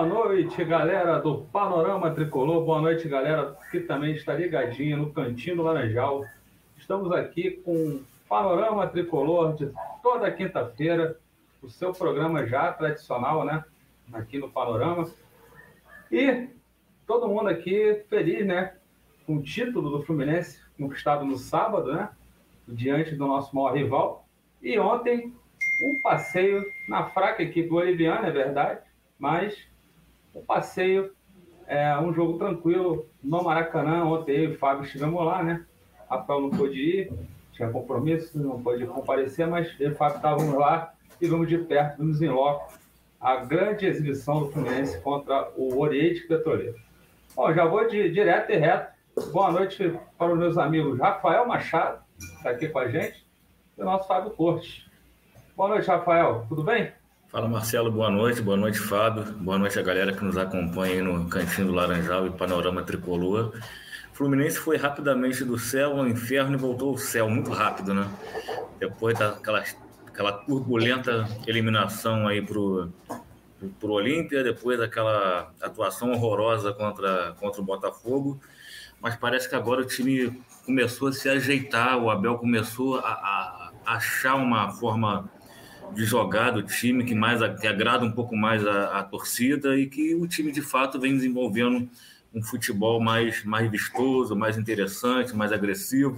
Boa noite, galera do Panorama Tricolor. Boa noite, galera que também está ligadinha no Cantinho do Laranjal. Estamos aqui com Panorama Tricolor de toda quinta-feira, o seu programa já tradicional, né? Aqui no Panorama. E todo mundo aqui feliz, né? Com o título do Fluminense conquistado no sábado, né? Diante do nosso maior rival. E ontem, um passeio na fraca equipe boliviana, é verdade, mas um passeio, é, um jogo tranquilo no Maracanã. Ontem eu e o Fábio estivemos lá, né? Rafael não pôde ir, tinha compromisso, não pôde comparecer, mas eu e o Fábio estávamos lá e vamos de perto, vimos em loco a grande exibição do Fluminense contra o Oriente Petroleiro. Bom, já vou de direto e reto. Boa noite para os meus amigos Rafael Machado, que está aqui com a gente, e o nosso Fábio Cortes. Boa noite, Rafael. Tudo bem? Fala, Marcelo. Boa noite. Boa noite, Fábio. Boa noite a galera que nos acompanha aí no Cantinho do Laranjal e Panorama Tricolor. Fluminense foi rapidamente do céu ao inferno e voltou ao céu muito rápido, né? Depois daquela aquela turbulenta eliminação aí pro pro Olímpia, depois daquela atuação horrorosa contra, contra o Botafogo, mas parece que agora o time começou a se ajeitar, o Abel começou a, a achar uma forma de jogar do time que mais que agrada um pouco mais a, a torcida e que o time de fato vem desenvolvendo um futebol mais, mais vistoso, mais interessante, mais agressivo.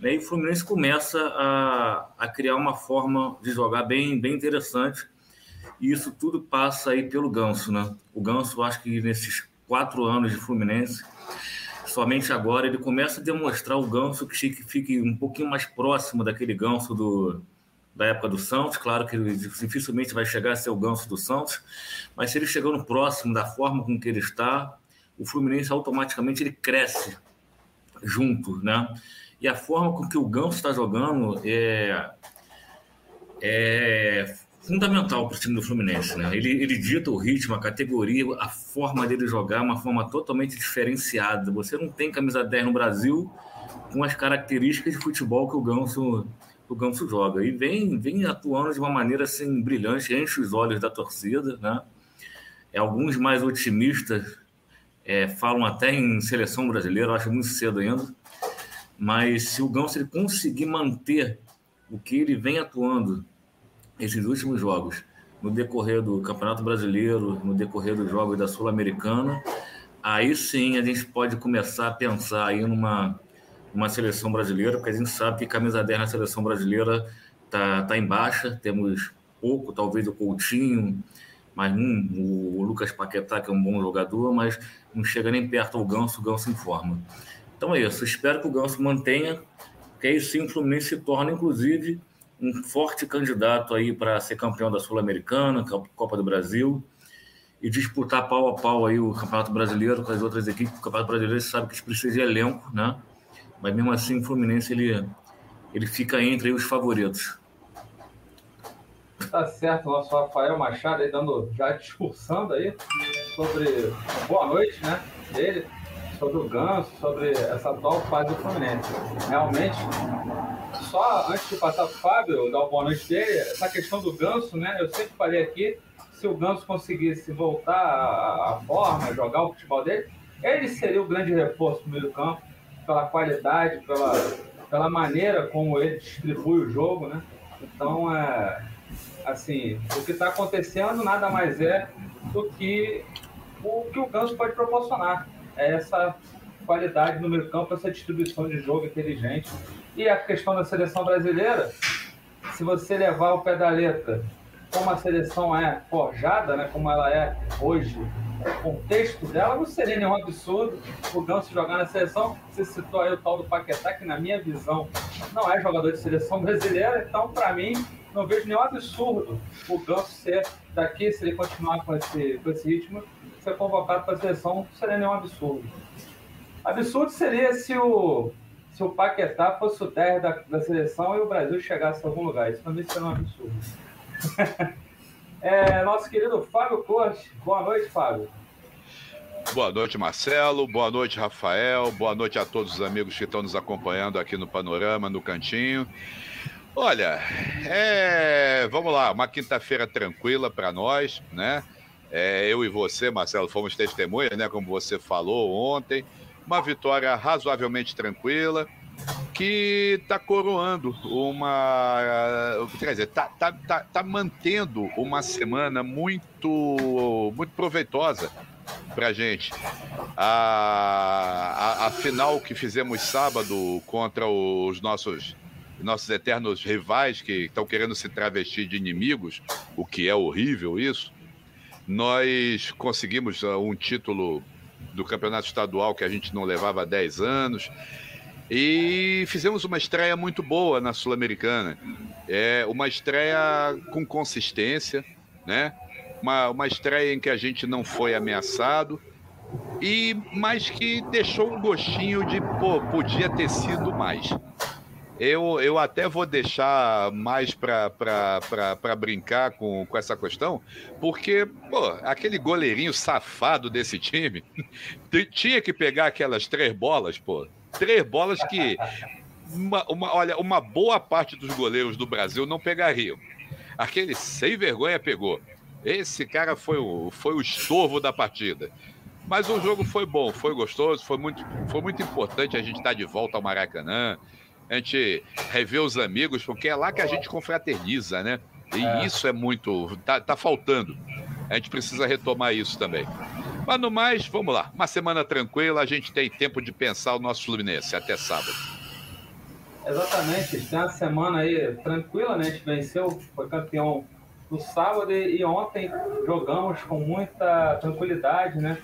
Né? E o Fluminense começa a, a criar uma forma de jogar bem, bem interessante. E isso tudo passa aí pelo Ganso. Né? O Ganso, acho que nesses quatro anos de Fluminense, somente agora ele começa a demonstrar o Ganso que fique um pouquinho mais próximo daquele Ganso do, da época do Santos. Claro que ele dificilmente vai chegar a ser o Ganso do Santos, mas se ele chegando próximo da forma com que ele está, o Fluminense automaticamente ele cresce junto, né? E a forma com que o Ganso está jogando é, é fundamental para o time do Fluminense, né? Ele, ele dita o ritmo, a categoria, a forma dele jogar, uma forma totalmente diferenciada. Você não tem camisa 10 no Brasil com as características de futebol que o Ganso o Ganso joga. E vem, vem atuando de uma maneira assim brilhante, enche os olhos da torcida, né? É, alguns mais otimistas é, falam até em seleção brasileira, acho muito cedo ainda. Mas se o Ganso ele conseguir manter o que ele vem atuando esses últimos jogos, no decorrer do Campeonato Brasileiro, no decorrer dos jogos da Sul-Americana, aí sim a gente pode começar a pensar aí numa uma seleção brasileira, porque a gente sabe que camisa 10 na seleção brasileira tá, tá em baixa, temos pouco, talvez o Coutinho, mas hum, o Lucas Paquetá, que é um bom jogador, mas não chega nem perto ao Ganso, o Ganso em forma. Então é isso, espero que o Ganso mantenha, que aí sim o Fluminense se torne, inclusive, um forte candidato aí para ser campeão da Sul-Americana, Copa do Brasil, e disputar pau a pau aí o Campeonato Brasileiro com as outras equipes. O Campeonato Brasileiro sabe que precisa de elenco, né? Mas mesmo assim o Fluminense ele, ele fica entre os favoritos. Tá certo, nosso Rafael Machado aí dando, já discursando aí sobre boa noite, né, dele, sobre o Ganso, sobre essa atual fase do Fluminense. Realmente, só antes de passar para o Fábio, dar uma boa noite dele, essa questão do Ganso, né, eu sempre falei aqui, se o Ganso conseguisse voltar à forma, jogar o futebol dele, ele seria o grande reforço no meio campo, pela qualidade, pela, pela maneira como ele distribui o jogo, né? Então, é, assim, o que está acontecendo nada mais é do que o que o Ganso pode proporcionar. É essa qualidade no meio campo, essa distribuição de jogo inteligente. E a questão da seleção brasileira, se você levar o pé da letra como a seleção é forjada, né, como ela é hoje, o contexto dela, não seria nenhum absurdo o Ganso jogar na seleção. Você citou aí o tal do Paquetá, que na minha visão não é jogador de seleção brasileira, então para mim não vejo nenhum absurdo o Ganso ser daqui, se ele continuar com esse, com esse ritmo, ser convocado para a seleção, não seria nenhum absurdo. Absurdo seria se o, se o Paquetá fosse o 10 da, da seleção e o Brasil chegasse a algum lugar. Isso também seria um absurdo. é, nosso querido Fábio Corte. Boa noite, Fábio. Boa noite, Marcelo. Boa noite, Rafael. Boa noite a todos os amigos que estão nos acompanhando aqui no Panorama, no Cantinho. Olha, é... vamos lá, uma quinta-feira tranquila para nós, né? É, eu e você, Marcelo, fomos testemunhas, né? Como você falou ontem. Uma vitória razoavelmente tranquila que está coroando uma. Quer dizer, está tá, tá, tá mantendo uma semana muito, muito proveitosa para gente. A, a, a, final que fizemos sábado contra os nossos, nossos eternos rivais que estão querendo se travestir de inimigos, o que é horrível isso. Nós conseguimos uh, um título do campeonato estadual que a gente não levava há 10 anos. E fizemos uma estreia muito boa na Sul-Americana. É uma estreia com consistência, né? Uma, uma estreia em que a gente não foi ameaçado e mas que deixou um gostinho de pô, podia ter sido mais. Eu, eu até vou deixar mais para brincar com, com essa questão, porque pô, aquele goleirinho safado desse time tinha que pegar aquelas três bolas, pô, três bolas que, uma, uma, olha, uma boa parte dos goleiros do Brasil não pegariam. Aquele sem vergonha pegou. Esse cara foi o, foi o estorvo da partida. Mas o jogo foi bom, foi gostoso, foi muito, foi muito importante a gente estar de volta ao Maracanã, a gente rever os amigos, porque é lá que a gente confraterniza, né? E é. isso é muito. Tá, tá faltando. A gente precisa retomar isso também. Mas no mais, vamos lá. Uma semana tranquila, a gente tem tempo de pensar o nosso Fluminense até sábado. Exatamente, tem uma semana aí tranquila, né? A gente venceu, foi campeão no sábado e ontem jogamos com muita tranquilidade, né?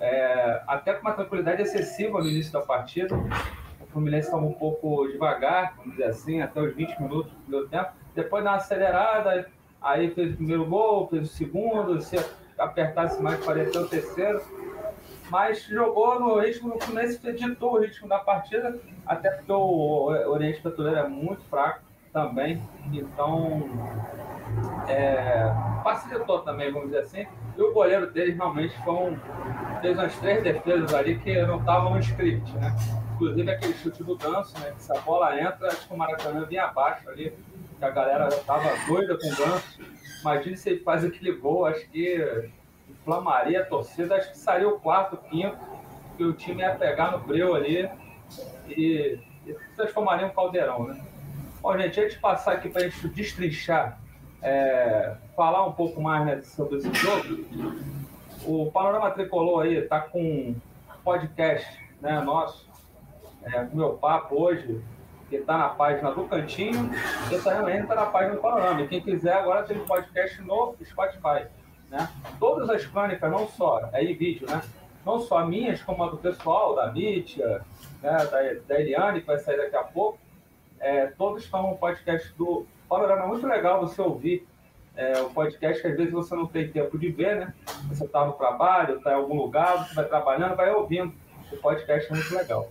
É, até com uma tranquilidade excessiva no início da partida. O Fluminense estava um pouco devagar, vamos dizer assim, até os 20 minutos do tempo. Depois dá uma acelerada, aí fez o primeiro gol, fez o segundo, se apertasse mais, faria até o terceiro. Mas jogou no ritmo, o Fluminense ditou o ritmo da partida, até porque o Oriente Petroleiro é muito fraco também. Então, é, facilitou também, vamos dizer assim. E o goleiro deles realmente foi um, fez umas três defesas ali que não estavam no script, né? Inclusive aquele chute do Ganso, né? Que se a bola entra, acho que o Maracanã vinha abaixo ali, que a galera estava doida com o Ganso. Imagina se ele faz aquele gol, acho que inflamaria a torcida, acho que sairia o quarto, quinto, que o time ia pegar no breu ali e, e transformaria um caldeirão, né? Bom, gente, antes de passar aqui para a gente destrinchar, é, falar um pouco mais né, sobre esse jogo, o Panorama Tricolor aí está com um podcast né, nosso, é, meu papo hoje, que está na página do Cantinho e também está na página do Panorama. E quem quiser agora tem um podcast no Spotify. Né? Todas as crônicas, não só, é em vídeo, né? Não só minhas, como a do pessoal, da Mítia, né, da, da Eliane, que vai sair daqui a pouco, é, todos estão no podcast do Panorama. É muito legal você ouvir é, o podcast, que às vezes você não tem tempo de ver, né? Você está no trabalho, está em algum lugar, você vai trabalhando, vai ouvindo. O podcast é muito legal.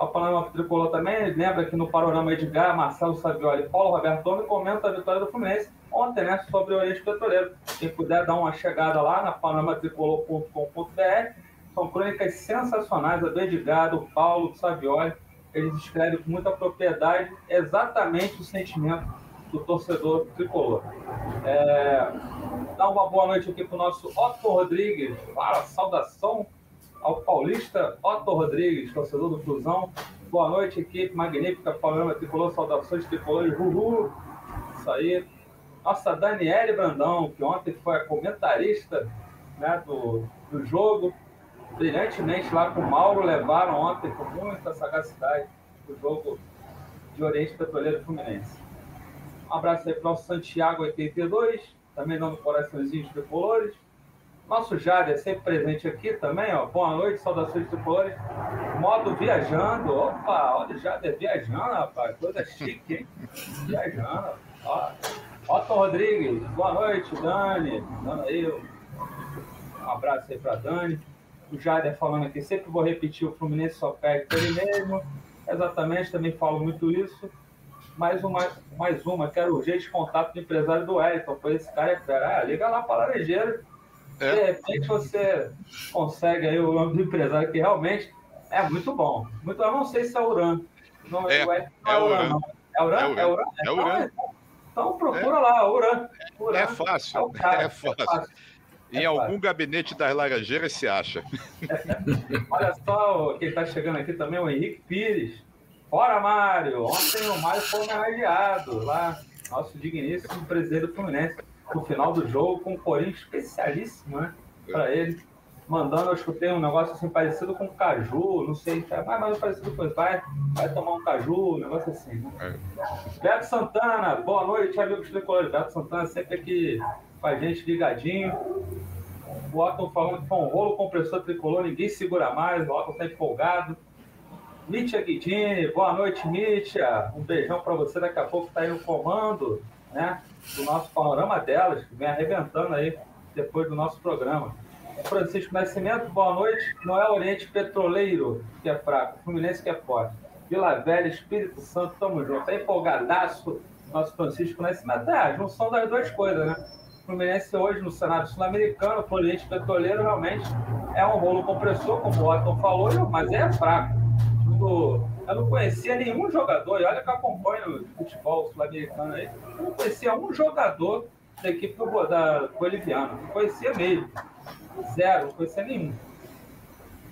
O Panorama Tricolor também lembra que no Panorama Edgar, Marcelo Savioli Paulo Roberto Tome comentam a vitória do Fluminense ontem, né? Sobre o Oriente Petroleiro. Quem puder dar uma chegada lá na panoramatricolor.com.br, são crônicas sensacionais, a do Edgar, do Paulo, do Savioli eles escrevem com muita propriedade exatamente o sentimento do torcedor tricolor. É, dá uma boa noite aqui para o nosso Otto Rodrigues. Fala, saudação ao paulista Otto Rodrigues, torcedor do Fusão. Boa noite, equipe magnífica, programa Tricolor, saudações tricolores, uhul. Isso aí. Nossa Daniele Brandão, que ontem foi a comentarista né, do, do jogo, brilhantemente lá com o Mauro, levaram ontem com muita sagacidade o jogo de Oriente Petroleiro Fluminense. Um abraço aí para o Santiago 82, também dando coraçõezinhos tricolores. Nosso Jade é sempre presente aqui também, ó. Boa noite, saudações tricolores. Modo viajando. Opa, olha o Jade viajando, rapaz. Coisa chique, hein? Viajando. Ó. Otto Rodrigues, boa noite, Dani. Dando aí um abraço aí para Dani o Jader falando aqui, sempre vou repetir, o Fluminense só perde por ele mesmo. Exatamente, também falo muito isso. Mais uma, mais uma quero urgente contato do empresário do Wellington. Pois esse cara é fera. Ah, liga lá para Laranjeiro. É. De repente você consegue aí o nome do empresário, que realmente é muito bom. Muito bom. não sei se é Uran. Não, é, é, é Uran. É Uran? É Uran? É Uran. Então, então procura lá, Uran. Uran. É fácil. É, cara, é fácil. É fácil. Em é algum gabinete das Laranjeiras se acha. Olha só, quem está chegando aqui também é o Henrique Pires. Bora, Mário! Ontem o Mário foi homenageado lá, nosso digníssimo presidente do Fluminense, no final do jogo, com um corinho especialíssimo, né? Para ele mandando, eu escutei um negócio assim parecido com caju, não sei, é mais ou menos parecido com isso. Vai, vai tomar um caju, um negócio assim. Né? É. Beto Santana, boa noite, amigos tricolores. Beto Santana sempre aqui com a gente ligadinho. O Otton falando que foi um rolo compressor tricolor, ninguém segura mais, o Otton tá empolgado. Mítia Guidini, boa noite, Mítia. Um beijão para você, daqui a pouco tá aí no comando, né? Do nosso panorama delas, que vem arrebentando aí depois do nosso programa. Francisco Nascimento, boa noite. Não é Oriente Petroleiro que é fraco, Fluminense que é forte. Vila Velha, Espírito Santo, tamo junto. Tá empolgadaço, nosso Francisco Nascimento. É a junção das duas coisas, né? Fluminense hoje no cenário sul-americano, o Oriente Petroleiro realmente é um rolo compressor, como o Otton falou, mas é fraco. Eu não conhecia nenhum jogador, e olha que eu acompanho o futebol sul-americano aí, eu não conhecia um jogador da equipe do, da Boliviana, não conhecia mesmo. Zero, não conhecia nenhum.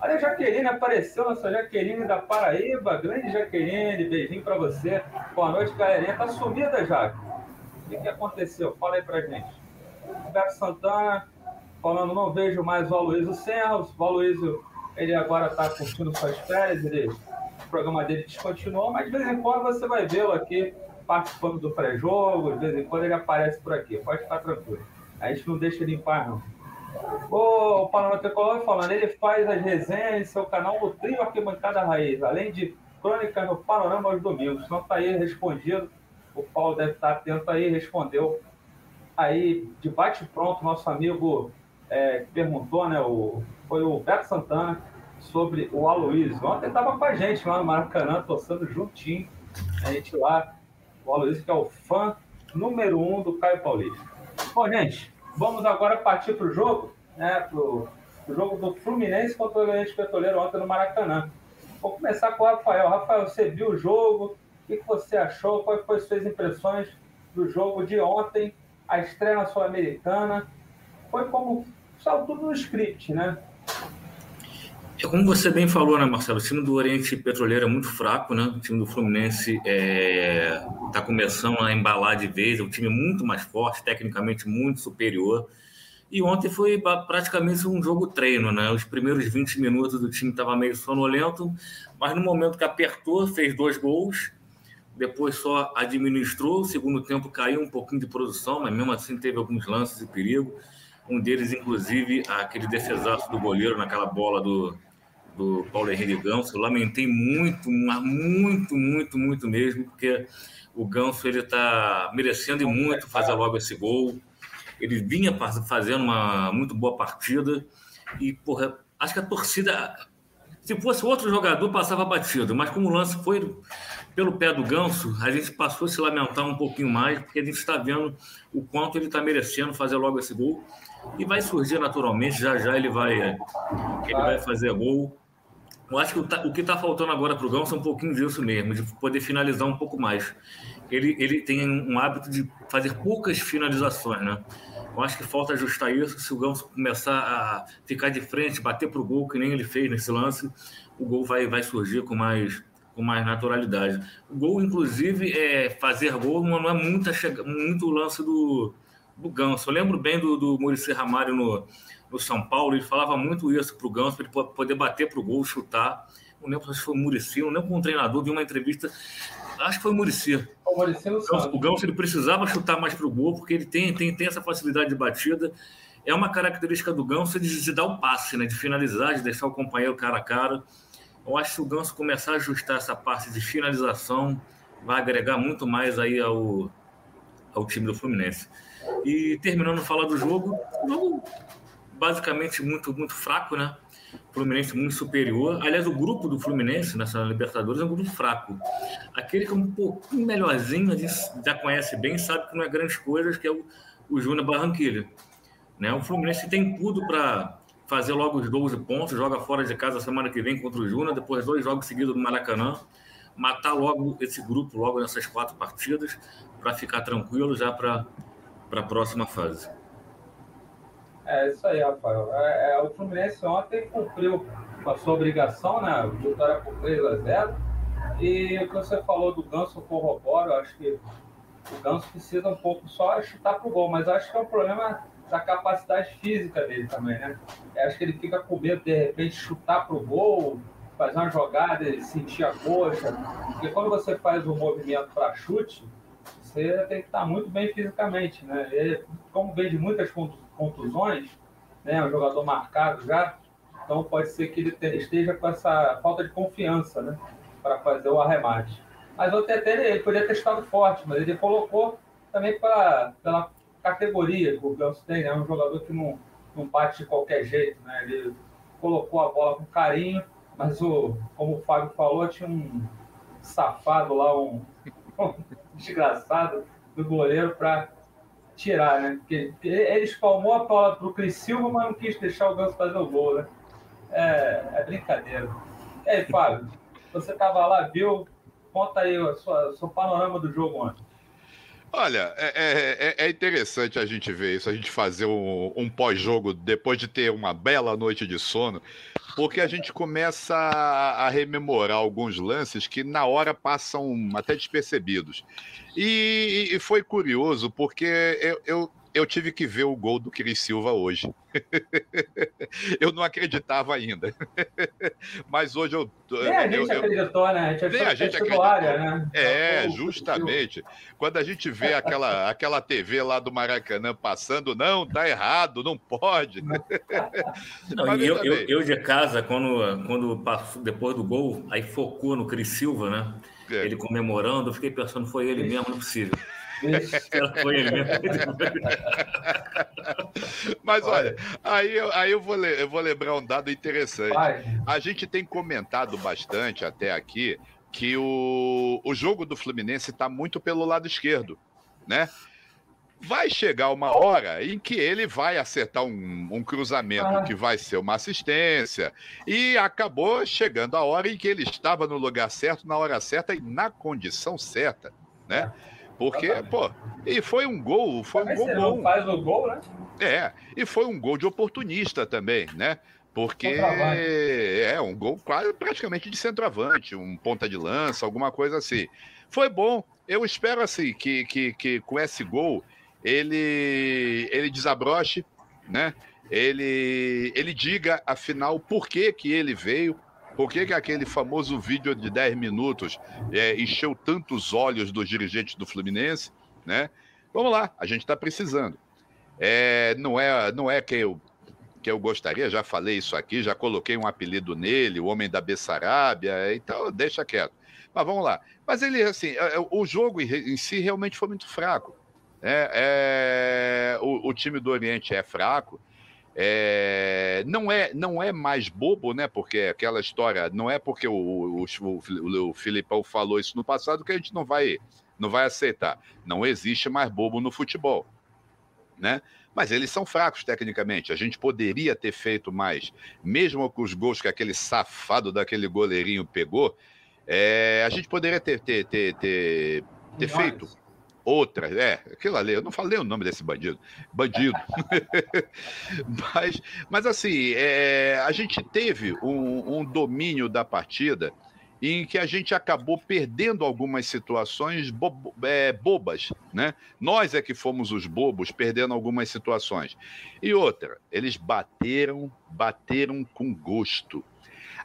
Olha a Jaqueline, apareceu nossa Jaqueline da Paraíba. Grande Jaqueline, beijinho pra você. Boa noite, galerinha. Tá sumida, Jaque. O que, que aconteceu? Fala aí pra gente. Roberto Santana falando, não vejo mais o Aloysio Serros. O Aloysio, ele agora tá curtindo suas férias, ele, o programa dele descontinuou, mas de vez em quando você vai vê-lo aqui participando do pré-jogo, de vez em quando ele aparece por aqui. Pode ficar tranquilo. A gente não deixa ele em paz, não. O Panorama Tricolor falando, ele faz as resenhas em seu canal no Trio Arquibancada Raiz, além de crônicas no Panorama aos domingos. Então tá aí respondido. O Paulo deve estar atento aí, respondeu. Aí, de bate-pronto, nosso amigo é, perguntou, né? O, foi o Beto Santana sobre o Aloysio. Ontem estava com a gente lá no Maracanã, torcendo juntinho. A gente lá, o Aloysio, que é o fã número um do Caio Paulista. Bom, gente, Vamos agora partir para o jogo, né? Para o jogo do Fluminense contra o Oriente Petroleiro ontem no Maracanã. Vou começar com o Rafael. Rafael, você viu o jogo? O que você achou? Quais foram as suas impressões do jogo de ontem? A estreia na Sul-Americana? Foi como. Saiu tudo no script, né? É como você bem falou, né, Marcelo? O time do Oriente Petroleiro é muito fraco, né? O time do Fluminense está é... Tá começando a embalar de vez. É um time muito mais forte, tecnicamente muito superior. E ontem foi praticamente um jogo treino, né? Os primeiros 20 minutos do time estava meio sonolento, mas no momento que apertou, fez dois gols. Depois só administrou. O segundo tempo caiu um pouquinho de produção, mas mesmo assim teve alguns lances de perigo. Um deles, inclusive, aquele defesaço do goleiro naquela bola do, do Paulo Henrique Ganso. Lamentei muito, muito, muito, muito mesmo, porque o Ganso ele está merecendo e muito fazer logo esse gol. Ele vinha fazendo uma muito boa partida e, porra, acho que a torcida, se fosse outro jogador, passava batido, mas como o lance foi pelo pé do Ganso, a gente passou a se lamentar um pouquinho mais, porque a gente está vendo o quanto ele está merecendo fazer logo esse gol e vai surgir naturalmente, já já ele vai, ele vai fazer gol. Eu acho que o, o que está faltando agora para o Ganso é um pouquinho disso mesmo, de poder finalizar um pouco mais. Ele, ele tem um hábito de fazer poucas finalizações, né? Eu acho que falta ajustar isso. Se o Ganso começar a ficar de frente, bater para o gol, que nem ele fez nesse lance, o gol vai, vai surgir com mais, com mais naturalidade. O gol, inclusive, é fazer gol não é muita chega, muito lance do, do Ganso. Eu lembro bem do, do Muricy Ramalho no, no São Paulo, ele falava muito isso para o Ganso, para ele poder bater para o gol, chutar. Não lembro se foi o Muricy, não lembro com um treinador, vi uma entrevista, acho que foi o Muricy. O Muricy no Ganso, o Ganso ele precisava chutar mais para o gol, porque ele tem, tem, tem essa facilidade de batida. É uma característica do Ganso de, de dar o passe, né, de finalizar, de deixar o companheiro cara a cara. Eu acho que se o Ganso começar a ajustar essa parte de finalização, vai agregar muito mais aí ao, ao time do Fluminense. E terminando de falar do jogo, jogo basicamente muito, muito fraco, né? Fluminense muito superior. Aliás, o grupo do Fluminense nessa Libertadores é um grupo fraco. Aquele que é um pouquinho melhorzinho, a gente já conhece bem, sabe que não é grandes coisas, que é o, o Júnior Barranquilha. Né? O Fluminense tem tudo para fazer logo os 12 pontos, joga fora de casa semana que vem contra o Júnior, depois dois jogos seguidos no Maracanã, matar logo esse grupo, logo nessas quatro partidas, para ficar tranquilo já para a próxima fase. É isso aí, Rafael. É, é, o Fluminense ontem cumpriu a sua obrigação, né? Vitória por 3 a 0 E o que você falou do Ganso corroboro, eu acho que o Ganso precisa um pouco só chutar pro gol, mas acho que é um problema da capacidade física dele também, né? Eu acho que ele fica com medo de repente chutar pro gol, fazer uma jogada e sentir a coxa. Porque quando você faz um movimento para chute, você tem que estar muito bem fisicamente, né? Ele, como vem de muitas contusões, né? É um jogador marcado já, então pode ser que ele esteja com essa falta de confiança, né? Para fazer o arremate. Mas o TT ele podia ter estado forte, mas ele colocou também pra, pela categoria que o Ganso tem, né? Um jogador que não, não bate de qualquer jeito, né? Ele colocou a bola com carinho, mas o, como o Fábio falou, tinha um safado lá, um, um desgraçado do goleiro para tirar, né? Porque ele espalmou a bola para o Cris Silva, mas não quis deixar o Ganso fazer o gol, né? É, é brincadeira. E aí, Fábio, você estava lá, viu? Conta aí o seu panorama do jogo ontem. Olha, é, é, é, é, interessante a gente ver isso, a gente fazer um, um pós-jogo depois de ter uma bela noite de sono, porque a gente começa a, rememorar alguns lances que na hora passam até despercebidos. E, e foi curioso, porque eu, eu eu tive que ver o gol do Cris Silva hoje. eu não acreditava ainda. Mas hoje eu. Nem a gente eu, acreditou, né? A gente nem a gente acreditou. Área, né? É, justamente. Quando a gente vê aquela, aquela TV lá do Maracanã passando, não, tá errado, não pode. Não, eu, eu, eu, de casa, quando, quando passou, depois do gol, aí focou no Cris Silva, né? É. Ele comemorando, eu fiquei pensando, foi ele mesmo, não é possível. Mas olha, aí, aí eu, vou, eu vou lembrar um dado interessante. A gente tem comentado bastante até aqui que o, o jogo do Fluminense está muito pelo lado esquerdo, né? Vai chegar uma hora em que ele vai acertar um, um cruzamento ah. que vai ser uma assistência. E acabou chegando a hora em que ele estava no lugar certo, na hora certa e na condição certa, né? É. Porque, pô, e foi um gol, foi um gol bom. faz o gol, né? É, e foi um gol de oportunista também, né? Porque é um gol quase praticamente de centroavante, um ponta de lança, alguma coisa assim. Foi bom. Eu espero assim que, que, que com esse gol ele ele desabroche, né? Ele ele diga afinal por que que ele veio, por que, que aquele famoso vídeo de 10 minutos é, encheu tantos olhos dos dirigentes do Fluminense, né? Vamos lá, a gente está precisando. É, não é, não é que eu que eu gostaria, já falei isso aqui, já coloquei um apelido nele, o Homem da Bessarábia, então deixa quieto. Mas vamos lá. Mas ele, assim, é, é, o jogo em si realmente foi muito fraco. É, é o, o, time do Oriente é fraco, é, não, é, não é mais bobo, né? Porque aquela história, não é porque o, o, o, o Filipão falou isso no passado que a gente não vai, não vai aceitar. Não existe mais bobo no futebol, né? Mas eles são fracos tecnicamente. A gente poderia ter feito mais, mesmo com os gols que aquele safado daquele goleirinho pegou. É, a gente poderia ter, ter, ter, ter, ter feito outra, é, aquilo ali, eu não falei o nome desse bandido, bandido. mas, mas assim, é, a gente teve um, um, domínio da partida em que a gente acabou perdendo algumas situações bo é, bobas, né? Nós é que fomos os bobos perdendo algumas situações. E outra, eles bateram, bateram com gosto.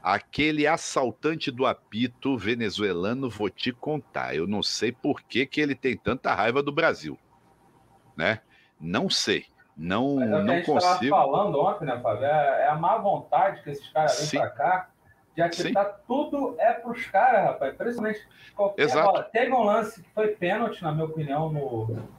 Aquele assaltante do apito venezuelano, vou te contar. Eu não sei por que, que ele tem tanta raiva do Brasil. Né? Não sei. Não, Mas é não consigo. falando ontem, né, Fábio? É, é, a má vontade que esses caras vêm para cá de acreditar Sim. tudo é para os caras, rapaz. Principalmente qualquer Exato. bola. Teve um lance que foi pênalti, na minha opinião, no.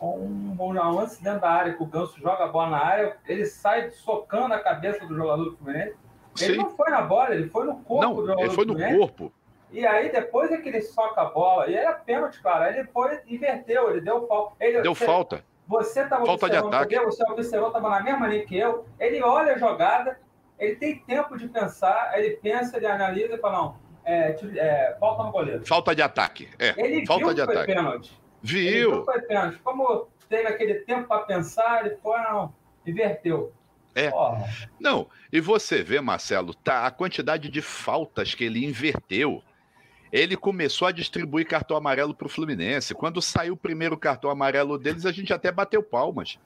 Um, um lance dentro da área que o Ganso joga a bola na área, ele sai socando a cabeça do jogador do Fluminense. Ele não foi na bola, ele foi no corpo. Não, ele foi no corpo. E aí, depois é que ele soca a bola, e era pênalti, cara. Ele foi, inverteu, ele deu falta. Ele, deu você, falta. Você estava falta de ataque. Você observou, estava na mesma linha que eu. Ele olha a jogada, ele tem tempo de pensar, ele pensa, ele analisa e fala, não, é, é, falta no goleiro. Falta de ataque, é. Ele falta viu de que ataque. foi pênalti. Viu? Ele viu que foi pênalti. Como teve aquele tempo para pensar, ele foi, não Inverteu. É. Não, e você vê, Marcelo, tá, a quantidade de faltas que ele inverteu. Ele começou a distribuir cartão amarelo para o Fluminense. Quando saiu o primeiro cartão amarelo deles, a gente até bateu palmas.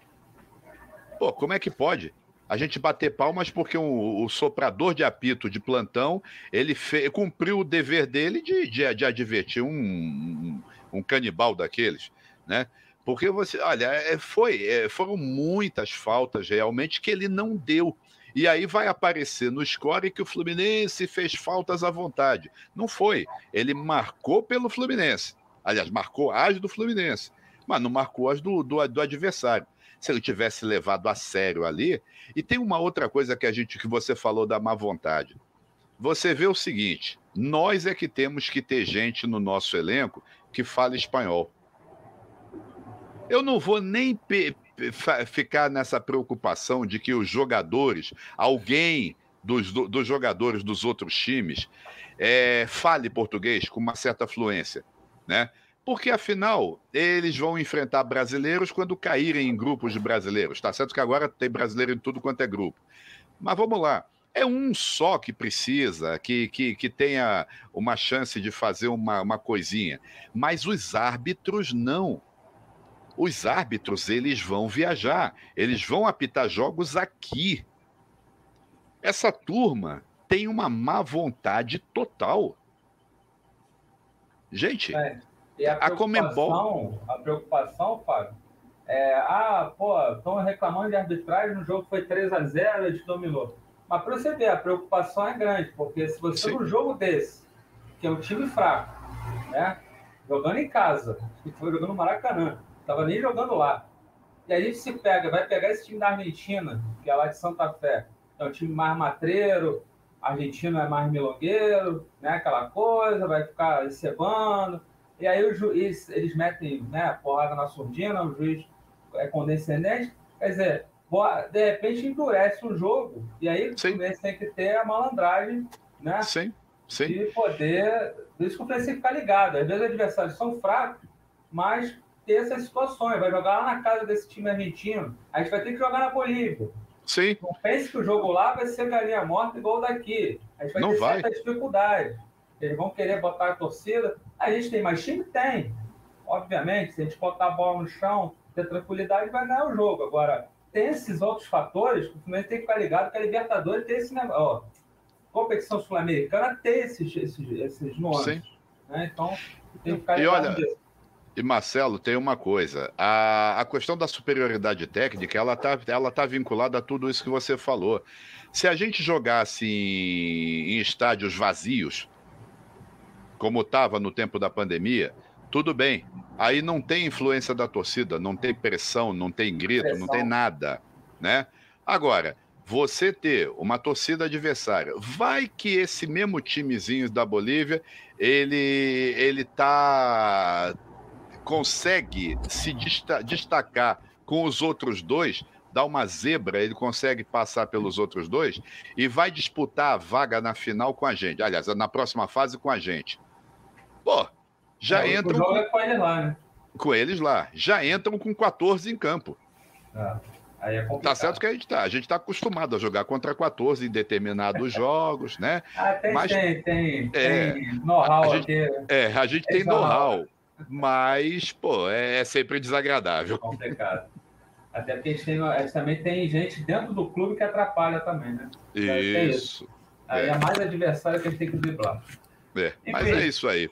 Pô, como é que pode? A gente bater palmas porque o, o soprador de apito de plantão ele fe, cumpriu o dever dele de, de, de advertir um, um, um canibal daqueles, né? Porque você, olha, é, foi, é, foram muitas faltas realmente que ele não deu. E aí vai aparecer no score que o Fluminense fez faltas à vontade. Não foi. Ele marcou pelo Fluminense. Aliás, marcou as do Fluminense, mas não marcou as do, do, do adversário. Se ele tivesse levado a sério ali. E tem uma outra coisa que a gente que você falou da má vontade. Você vê o seguinte: nós é que temos que ter gente no nosso elenco que fala espanhol. Eu não vou nem ficar nessa preocupação de que os jogadores, alguém dos, dos jogadores dos outros times, é, fale português com uma certa fluência, né? Porque afinal eles vão enfrentar brasileiros quando caírem em grupos de brasileiros. Tá certo que agora tem brasileiro em tudo quanto é grupo. Mas vamos lá. É um só que precisa, que, que, que tenha uma chance de fazer uma, uma coisinha. Mas os árbitros não os árbitros eles vão viajar, eles vão apitar jogos aqui. Essa turma tem uma má vontade total. Gente, é. e a, a Comembol. A preocupação, Fábio, é: ah, pô, estão reclamando de arbitragem no jogo foi 3 a 0 a gente dominou. Mas para você ver, a preocupação é grande, porque se você Sim. num jogo desse, que é um time fraco, né? Jogando em casa, jogando no Maracanã, Tava nem jogando lá. E a gente se pega, vai pegar esse time da Argentina, que é lá de Santa Fé. É um time mais matreiro, argentino é mais milongueiro, né? Aquela coisa, vai ficar cebando. E aí o juiz, eles metem né, porrada na surdina, o juiz é condescendente. Quer dizer, de repente endurece o jogo. E aí Sim. o Fluminense tem que ter a malandragem, né? Sim. Sim. De poder. Por isso que o Fluminense tem que ficar ligado. Às vezes os adversários são fracos, mas ter essas situações. Vai jogar lá na casa desse time argentino. A gente vai ter que jogar na Bolívia. Sim. Não pense que o jogo lá vai ser galinha morta igual daqui. A gente vai Não ter vai. certa dificuldade. Eles vão querer botar a torcida. A gente tem mais time? Tem. Obviamente, se a gente botar a bola no chão, ter tranquilidade, vai ganhar o jogo. Agora, tem esses outros fatores que o Fluminense tem que ficar ligado que a Libertadores tem esse negócio. Ó, competição sul-americana tem esses, esses, esses nuances. Né? Então, tem que ficar ligado e olha, e Marcelo, tem uma coisa. A, a questão da superioridade técnica, ela está ela tá vinculada a tudo isso que você falou. Se a gente jogasse em, em estádios vazios, como estava no tempo da pandemia, tudo bem. Aí não tem influência da torcida, não tem pressão, não tem grito, pressão. não tem nada, né? Agora, você ter uma torcida adversária, vai que esse mesmo timezinho da Bolívia, ele ele tá consegue se destacar com os outros dois, dá uma zebra, ele consegue passar pelos outros dois e vai disputar a vaga na final com a gente. Aliás, na próxima fase com a gente. Pô, já é, entram. O com eles lá, né? Com eles lá. Já entram com 14 em campo. É. Aí é tá certo que a gente tá. A gente tá acostumado a jogar contra 14 em determinados jogos, né? Ah, tem, Mas, tem, tem, é, tem know-how aqui. É, a gente tem, tem know-how. Mas, pô, é, é sempre desagradável. Complicado. Até porque a gente, tem, a gente, também tem gente dentro do clube que atrapalha também, né? Isso. Aí é. é mais adversário que a gente tem que driblar. É, mas é isso aí.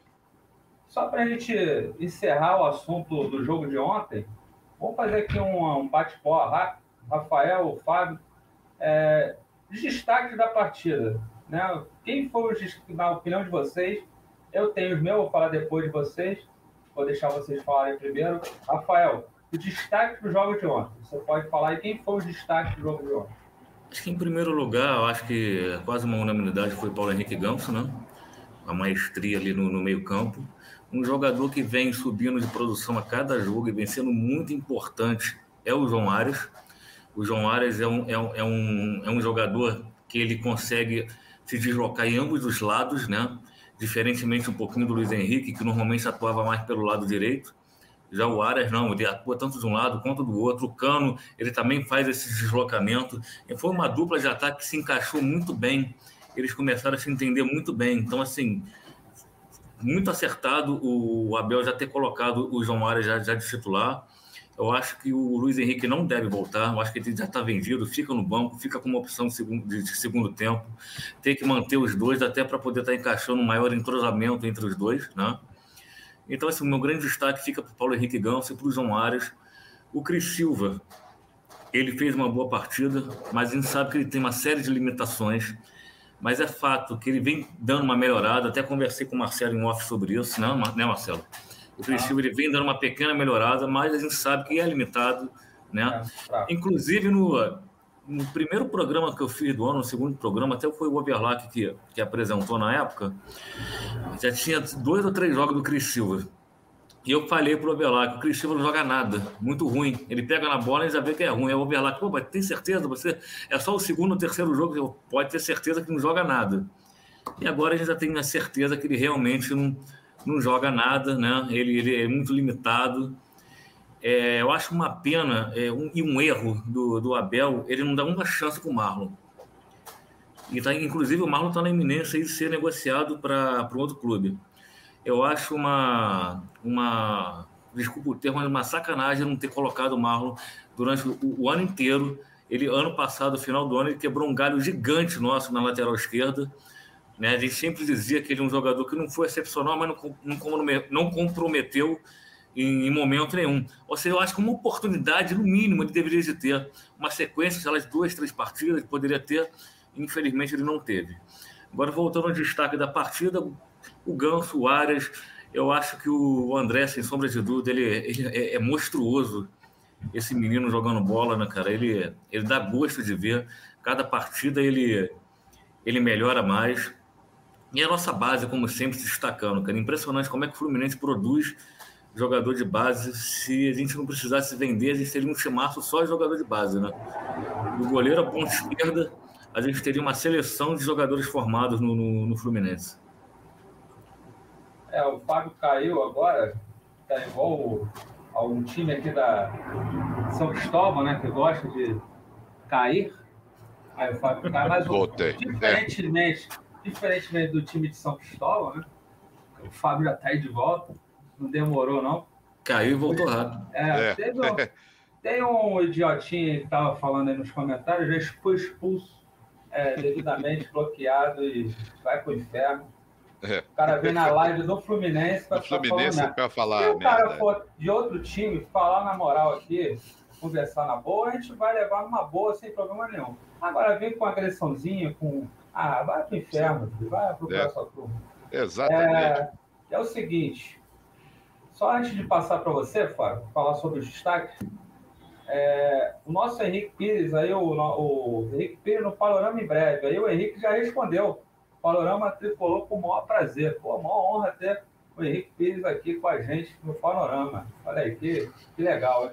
Só para a gente encerrar o assunto do jogo de ontem, vamos fazer aqui um, um bate-pó rápido. Rafael, Fábio, é, os destaques da partida. Né? Quem foi, na opinião de vocês? Eu tenho os meus, vou falar depois de vocês. Vou deixar vocês falarem primeiro. Rafael, o destaque do jogo de ontem. Você pode falar aí quem foi o destaque do jogo de ontem? Acho que em primeiro lugar, acho que quase uma unanimidade foi Paulo Henrique Ganso, né? A maestria ali no, no meio-campo. Um jogador que vem subindo de produção a cada jogo e vem sendo muito importante é o João Ares. O João Ares é um, é um, é um, é um jogador que ele consegue se deslocar em ambos os lados, né? Diferentemente um pouquinho do Luiz Henrique, que normalmente atuava mais pelo lado direito. Já o Arias não, ele atua tanto de um lado quanto do outro. O Cano, ele também faz esse deslocamento. E foi uma dupla de ataque que se encaixou muito bem. Eles começaram a se entender muito bem. Então, assim, muito acertado o Abel já ter colocado o João Arias já, já de titular. Eu acho que o Luiz Henrique não deve voltar. Eu acho que ele já está vendido, fica no banco, fica com uma opção de segundo, de segundo tempo. Tem que manter os dois até para poder estar tá encaixando um maior entrosamento entre os dois, né? Então, assim, o meu grande destaque fica para o Paulo Henrique Ganso e para o João Arias. O Cris Silva, ele fez uma boa partida, mas a gente sabe que ele tem uma série de limitações. Mas é fato que ele vem dando uma melhorada. Até conversei com o Marcelo em off sobre isso, não, né, Marcelo? O Curitiba ele vem dando uma pequena melhorada, mas a gente sabe que é limitado, né? É, Inclusive no, no primeiro programa que eu fiz do ano, no segundo programa, até foi o Overlack que, que apresentou na época, já tinha dois ou três jogos do Cris Silva. E eu falei pro Overlack, o Cris Silva não joga nada, muito ruim. Ele pega na bola e já vê que é ruim. É o Overlack, pô, mas tem certeza? Você é só o segundo ou terceiro jogo, você pode ter certeza que não joga nada. E agora a gente já tem a certeza que ele realmente não não joga nada, né? Ele, ele é muito limitado. É, eu acho uma pena é, um, e um erro do, do Abel, ele não dá uma chance para o Marlon. E tá, inclusive o Marlon está na iminência de ser negociado para outro clube. Eu acho uma, uma desculpa o termo, uma sacanagem não ter colocado o Marlon durante o, o, ano inteiro. Ele, ano passado, final do ano, ele quebrou um galho gigante nosso na lateral esquerda. Né? Gente sempre dizia que ele é um jogador que não foi excepcional, mas não, não comprometeu em, momento nenhum. Ou seja, eu acho que uma oportunidade, no mínimo, ele deveria de ter. Uma sequência, sei lá, de duas, três partidas, ele poderia ter. Infelizmente, ele não teve. Agora, voltando ao destaque da partida, o Ganso, o Arias, eu acho que o André, sem sombra de dúvida, ele, ele é, é, monstruoso. Esse menino jogando bola, né, cara? Ele, ele dá gosto de ver. Cada partida ele, ele melhora mais. E a nossa base, como sempre, se destacando, cara. Impressionante como é que o Fluminense produz jogador de base. Se a gente não precisasse vender, a gente teria um chimaço só de jogador de base, né? Do goleiro à ponta esquerda, a gente teria uma seleção de jogadores formados no, no, no Fluminense. É, o Fábio caiu agora, tá igual a um time aqui da São Cristóvão, né? Que gosta de cair. Aí o Fábio cai, mas Voltei. diferentemente. É diferentemente do time de São Cristóvão, né? O Fábio já tá aí de volta. Não demorou, não. Caiu e voltou rápido. É, é. Teve um, tem um idiotinho que tava falando aí nos comentários, já foi expulso, é, devidamente bloqueado e vai pro inferno. É. O cara vem na live do Fluminense para Fluminense para falar. Se o cara for de outro time falar na moral aqui, conversar na boa, a gente vai levar numa boa sem problema nenhum. Agora vem com agressãozinha, com ah, vai pro inferno, filho. vai procurar é. sua turma. Exatamente. É, é, o seguinte, só antes de passar para você, Fábio, falar sobre os destaques, é, o nosso Henrique Pires, aí o, o Henrique Pires no Panorama em breve, aí o Henrique já respondeu, o Panorama tricolor com o maior prazer, pô, maior honra ter o Henrique Pires aqui com a gente no Panorama, olha aí, que, que legal, hein?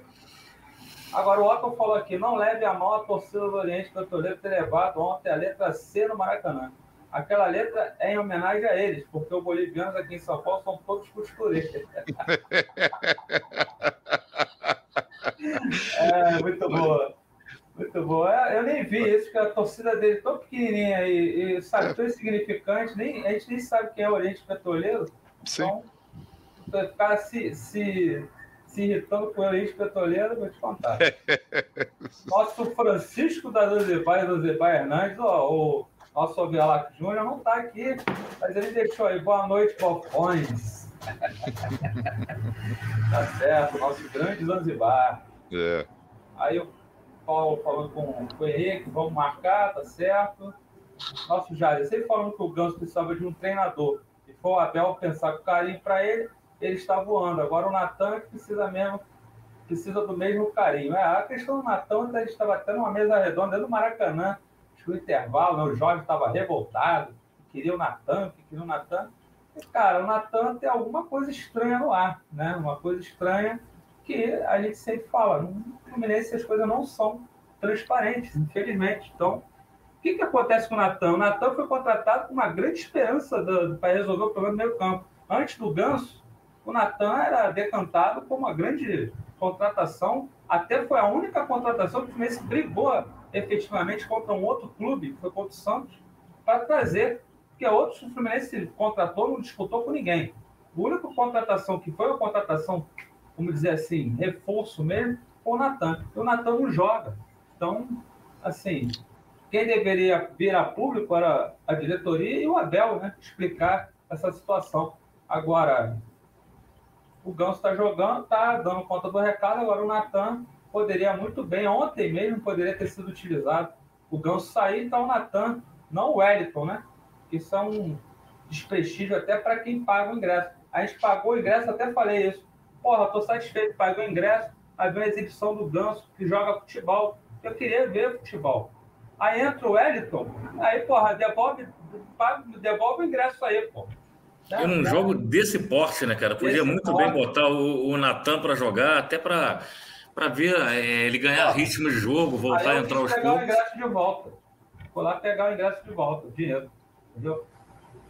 Agora, o Otto falou aqui: não leve a mão a torcida do Oriente Petroleiro ter levado ontem a letra C no Maracanã. Aquela letra é em homenagem a eles, porque os bolivianos aqui em São Paulo são todos costureiros. é, muito boa. Muito boa. Eu nem vi isso, porque a torcida dele é tão pequenininha e, e sabe, tão insignificante, nem, a gente nem sabe quem é o Oriente Petroleiro. Sim. Então, ficar se, se se irritando com o Elis Petroleiro, vou te contar. Nosso Francisco da Zanzibar, Zanzibar Hernandes, ó, o nosso Ovialac Júnior não está aqui, mas ele deixou aí. Boa noite, Bofões. tá certo, nosso grande Zanzibar. É. Aí o Paulo falando com, com o Henrique, vamos marcar, tá certo. Nosso Jair, sempre falando que o Ganso precisava de um treinador. E foi o Abel pensar com carinho para ele ele está voando. Agora o Natan é precisa mesmo, precisa do mesmo carinho. É, a questão do Natan, a gente estava tendo uma mesa redonda dentro do Maracanã, acho que o intervalo, né, o Jorge estava revoltado, queria o Natan, queria o Natan. Cara, o Natan tem alguma coisa estranha no ar, né? Uma coisa estranha que a gente sempre fala, no Fluminense as coisas não são transparentes, infelizmente. Então, o que, que acontece com o Natan? O Natan foi contratado com uma grande esperança para resolver o problema do meio campo. Antes do Ganso, o Natan era decantado como uma grande contratação, até foi a única contratação que o Fluminense brigou efetivamente contra um outro clube, que foi contra o Santos, para trazer, porque outros o Fluminense contratou, não disputou com ninguém. A única contratação que foi uma contratação, vamos dizer assim, reforço mesmo, foi o Natan. E o Natan não joga. Então, assim, quem deveria vir a público era a diretoria e o Abel, né? Explicar essa situação. Agora, o Ganso está jogando, está dando conta do recado, agora o Natan poderia muito bem, ontem mesmo poderia ter sido utilizado. O Ganso sair, então o Natan, não o Wellington, né? Que são um desprestígio até para quem paga o ingresso. A gente pagou o ingresso, até falei isso. Porra, tô satisfeito, paguei o ingresso, aí vem a exibição do Ganso, que joga futebol. Eu queria ver futebol. Aí entra o Wellington, aí, porra, devolve, devolve o ingresso aí, pô. E num jogo desse porte, né, cara? Podia desse muito porte. bem botar o, o Natan para jogar, até para para ver é, ele ganhar ritmo de jogo, voltar a entrar aos poucos. pegar o ingresso de volta. Vou lá pegar o ingresso de volta, dinheiro. Entendeu?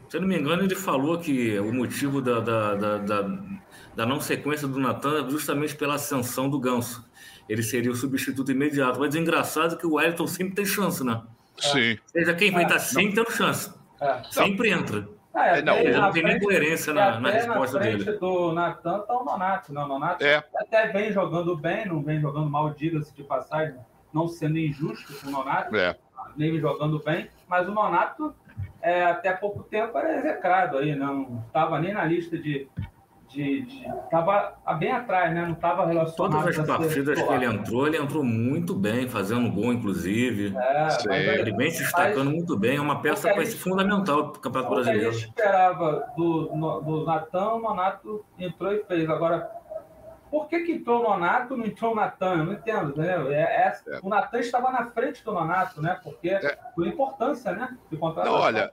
Se eu não me engano, ele falou que o motivo da, da, da, da, da não sequência do Natan é justamente pela ascensão do Ganso. Ele seria o substituto imediato. Mas é engraçado que o Wellington sempre tem chance, né? Sim. Seja quem vai é. estar sempre tendo chance. É. Sempre entra. É, não, ele não tem nem coerência na, na resposta na frente dele. do Natan tá o Nonato. Não, o Nonato é. até vem jogando bem, não vem jogando mal, diga-se de passagem, não sendo injusto com o Nonato, é. nem vem jogando bem, mas o Nonato é, até pouco tempo era execrado aí, não estava nem na lista de de, de tava bem atrás, né? Não estava relacionado. Todas as partidas que ele entrou, ele entrou muito bem, fazendo gol, inclusive. É, ele vem se destacando muito bem, é uma peça ser fundamental para o Campeonato Brasileiro. Que a gente esperava do, do Natan, o Nonato entrou e fez. Agora, por que, que entrou o Nonato não entrou o Natan? Eu não entendo, né? É, é, é. O Natan estava na frente do Nonato, né? Porque é. por importância, né? De. Não, olha,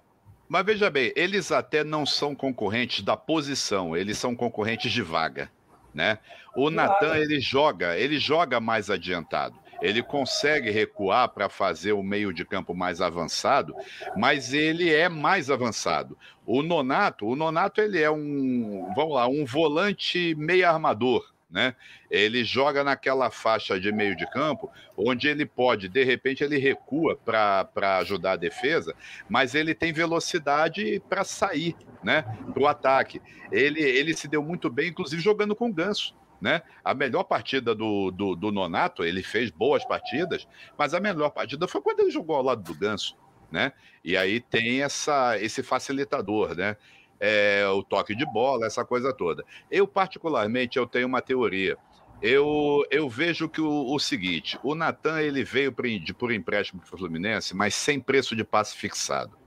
mas veja bem, eles até não são concorrentes da posição, eles são concorrentes de vaga, né? O Natan ele joga, ele joga mais adiantado. Ele consegue recuar para fazer o meio de campo mais avançado, mas ele é mais avançado. O Nonato, o Nonato ele é um, vamos lá, um volante meio armador, né? Ele joga naquela faixa de meio de campo, onde ele pode, de repente, ele recua para ajudar a defesa, mas ele tem velocidade para sair, né? Para o ataque. Ele, ele se deu muito bem, inclusive jogando com o Ganso. Né? A melhor partida do, do, do, Nonato, ele fez boas partidas, mas a melhor partida foi quando ele jogou ao lado do Ganso, né? E aí tem essa, esse facilitador, né? É, o toque de bola, essa coisa toda. Eu, particularmente, eu tenho uma teoria. Eu, eu vejo que o, o seguinte, o Natan ele veio por, por empréstimo para o Fluminense, mas sem preço de passe fixado.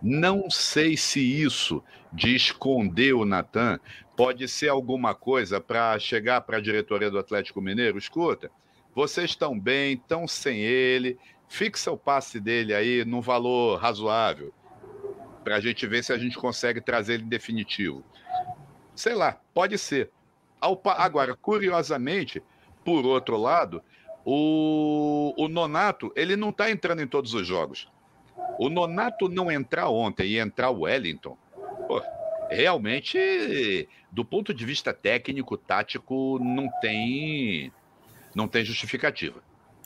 Não sei se isso de esconder o Natan pode ser alguma coisa para chegar para a diretoria do Atlético Mineiro. Escuta, vocês estão bem, estão sem ele, fixa o passe dele aí num valor razoável para a gente ver se a gente consegue trazer ele definitivo. Sei lá, pode ser. Agora, curiosamente, por outro lado, o, o Nonato ele não está entrando em todos os jogos. O Nonato não entrar ontem e entrar o Wellington, pô, realmente, do ponto de vista técnico, tático, não tem, não tem justificativa.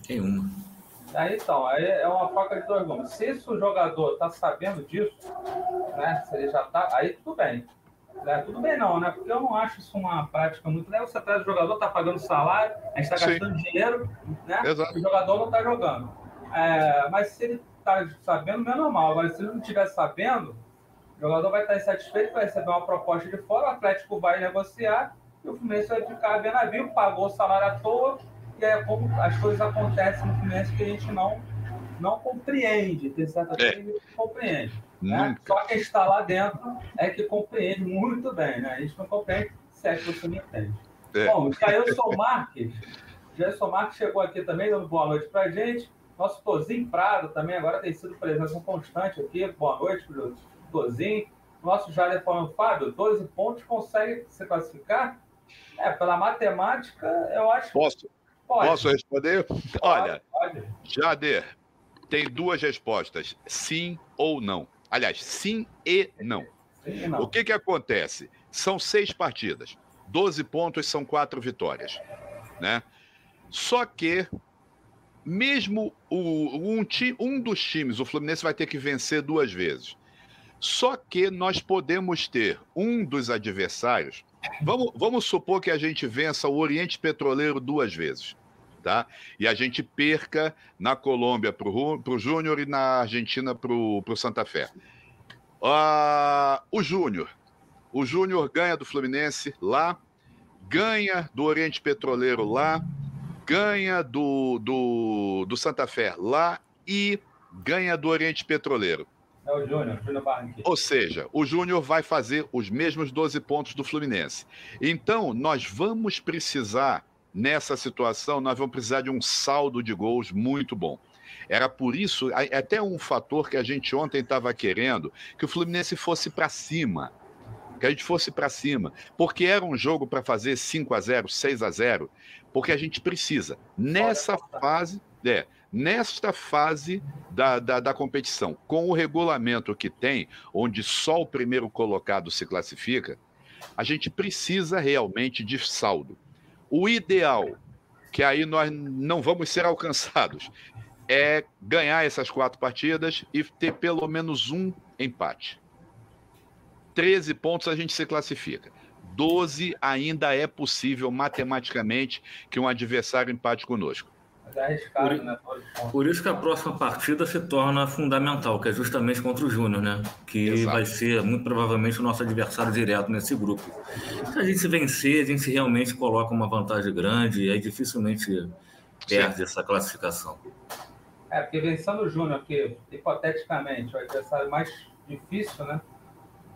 Tem uma. Aí então, aí é uma faca de dois gumes. Se o jogador está sabendo disso, né? Se ele já está, aí tudo bem. É, tudo bem não, né? Porque eu não acho isso uma prática muito. Né? Você traz o jogador, está pagando salário, a gente está gastando dinheiro, né? Exato. O jogador não está jogando. É, mas se ele está sabendo, é normal. Agora, se ele não estiver sabendo, o jogador vai estar insatisfeito, vai receber uma proposta de fora, o Atlético vai negociar e o Fluminense vai ficar bem navio, pagou o salário à toa, e é como as coisas acontecem no Fluminense que a gente não, não compreende, tem certa coisa é. que a gente compreende. Né? Só quem está lá dentro é que compreende muito bem, né? A gente não compreende se é que você me entende. É. Bom, Jailson Marques, Jailson Marques chegou aqui também, dando boa noite para a gente. Nosso Tozinho Prado também agora tem sido presença constante aqui. Boa noite o Tozinho. Nosso Jair falando, Fábio, 12 pontos consegue se classificar? É, pela matemática, eu acho Posso? Pode. Posso responder? Olha, pode. Jader, tem duas respostas: sim ou não. Aliás, sim e não. O que, que acontece? São seis partidas. 12 pontos são quatro vitórias. Né? Só que, mesmo o, um, um dos times, o Fluminense vai ter que vencer duas vezes. Só que nós podemos ter um dos adversários. Vamos, vamos supor que a gente vença o Oriente Petroleiro duas vezes. Tá? E a gente perca na Colômbia para o Júnior e na Argentina para o Santa Fé. Uh, o Júnior. O Júnior ganha do Fluminense lá, ganha do Oriente Petroleiro lá, ganha do, do, do Santa Fé lá e ganha do Oriente Petroleiro. É o Júnior, Júnior Barranquilla. Ou seja, o Júnior vai fazer os mesmos 12 pontos do Fluminense. Então, nós vamos precisar, nessa situação, nós vamos precisar de um saldo de gols muito bom. Era por isso, até um fator que a gente ontem estava querendo, que o Fluminense fosse para cima. Que a gente fosse para cima. Porque era um jogo para fazer 5 a 0 6 a 0 porque a gente precisa. Nessa fase. É, Nesta fase da, da, da, competição, com o regulamento que tem, onde só o primeiro colocado se classifica, a gente precisa realmente de saldo. O ideal, que aí nós não vamos ser alcançados, é ganhar essas quatro partidas e ter pelo menos um empate. 13 pontos a gente se classifica. 12 ainda é possível matematicamente que um adversário empate conosco. É arriscado, por, né? Por isso que a próxima partida se torna fundamental, que é justamente contra o Júnior, né? Que Exato. vai ser muito provavelmente o nosso adversário direto nesse grupo. Se a gente vencer, a gente realmente coloca uma vantagem grande e aí dificilmente perde Sim. essa classificação. É, porque vencendo o Júnior, que hipoteticamente o adversário mais difícil, né?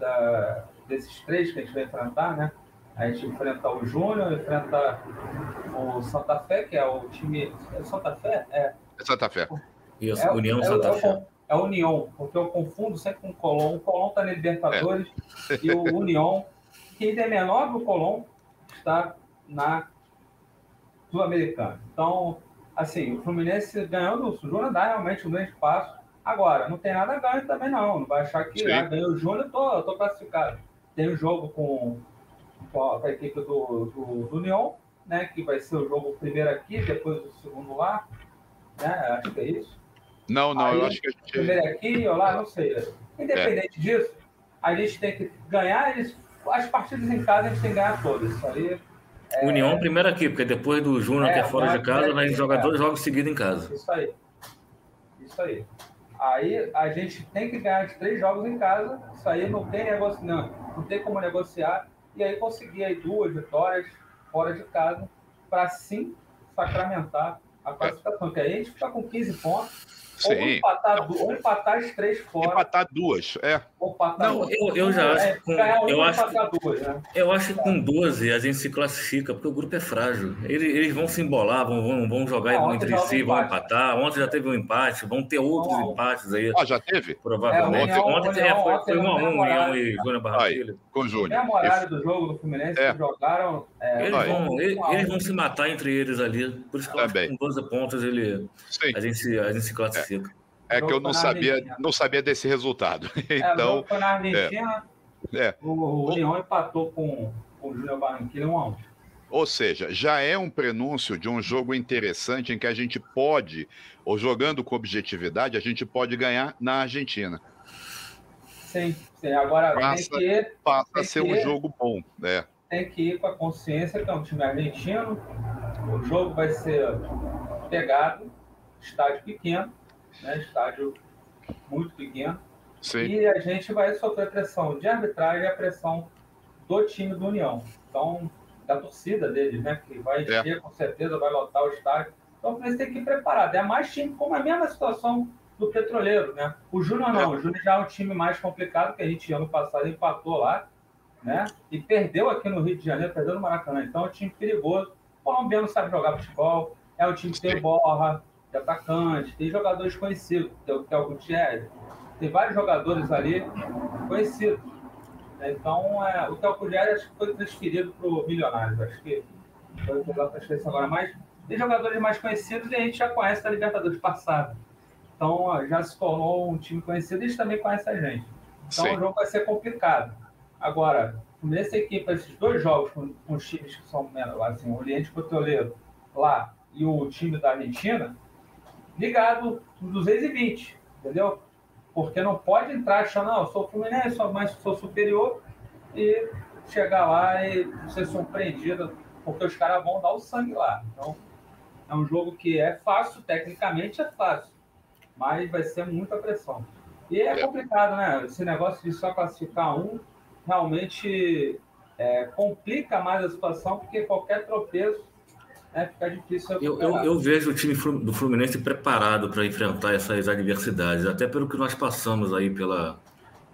Da, desses três que a gente vai enfrentar, né? A gente enfrenta o Júnior, enfrenta o Santa Fé, que é o time. É Santa Fé? É. É Santa Fé. Isso, é, União é, Santa é, Fé. É o União, porque eu confundo sempre com o Colón. O Colón está na Libertadores é. e o União, que ainda é menor que o Colón, está na Sul-Americana. Então, assim, o Fluminense ganhando o Júnior dá realmente um grande passo. Agora, não tem nada a ganho também, não. Não vai achar que ah, ganhou o Júnior, tô, tô classificado. Tem o um jogo com com a, equipe do, do, do União, né? Que vai ser o jogo primeiro aqui, depois o segundo lá. Né? Acho que é isso. Não, não, Aí, eu acho que a gente. Primeiro aqui ou lá, não sei. Independente é. disso, a gente tem que ganhar eles, as partidas em casa a gente tem que ganhar todas. Isso aí. É... União primeiro aqui, porque depois do Júnior é, que é fora de casa, vai jogar dois jogos seguidos em casa. Isso aí. Isso aí. Aí a gente tem que ganhar de três jogos em casa. Isso aí não tem negócio, não, não tem como negociar e aí conseguir aí duas vitórias fora de casa para sim sacramentar a classificação, que aí a gente fica com 15 pontos Sim. Ou empatar, ou empatar as três fora. Empatar duas, é. Empatar não, eu, eu já acho. É, com, eu, acho duas, né? eu acho que com 12 a gente se classifica, porque o grupo é frágil. Eles, eles vão se embolar, vão, vão, vão jogar não, entre si, vão empatar. Ontem já teve um empate, vão ter outros não, empates aí. Ah, já teve? Provavelmente. É, ontem, ontem é, foi, foi um a um, União e Júnior Barranquilla. Com Júnior. É o horário do jogo do Fluminense é. que jogaram. É, eles, vão, eles, eles, vão se matar entre eles ali. Por isso que com 12 pontos ele, a, gente, a gente se classifica. É que eu não sabia, não sabia desse resultado. Então, é, na Argentina, é, é. o, o Leão empatou com, com o Júnior Barranquilla 1 a 1. Ou seja, já é um prenúncio de um jogo interessante em que a gente pode, ou jogando com objetividade, a gente pode ganhar na Argentina. Sim, sim. Agora passa, tem que, passa tem a ser que, um jogo bom, né? Tem que ir com a consciência que é um time argentino. O jogo vai ser pegado, estádio pequeno né? estádio muito pequeno. Sim. E a gente vai sofrer pressão de arbitragem e a pressão do time do União. Então, da torcida deles, né? Que vai é. encher, é. com certeza, vai lotar o estádio. Então, você tem que ir preparado. É mais time, como a mesma situação do Petroleiro, né? O Júnior não. É. O Júnior já é um time mais complicado, que a gente ano passado empatou lá, né? E perdeu aqui no Rio de Janeiro, perdeu no Maracanã. Então, é um time perigoso. O colombiano sabe jogar futebol, é um time que tem borra, de atacante, tem jogadores conhecidos, que é o Gutierrez, tem vários jogadores ali conhecidos. Então, é, o Théo Gutierrez foi transferido para o Milionários, acho que foi a transferência agora, mas tem jogadores mais conhecidos e a gente já conhece da Libertadores passada. Então, já se tornou um time conhecido e eles também conhecem a gente. Então Sim. o jogo vai ser complicado. Agora, nessa equipe, esses dois jogos com, com os times que são assim, o Oriente Petroleiro lá e o time da Argentina, ligado nos 220, entendeu? Porque não pode entrar achando, não, eu sou Fluminense, mas sou superior e chegar lá e ser surpreendido, porque os caras vão dar o sangue lá. Então, é um jogo que é fácil, tecnicamente é fácil, mas vai ser muita pressão. E é complicado, né? Esse negócio de só classificar um realmente é, complica mais a situação, porque qualquer tropeço né, fica difícil. Eu, eu, eu, vejo o time do Fluminense preparado para enfrentar essas adversidades, até pelo que nós passamos aí pela,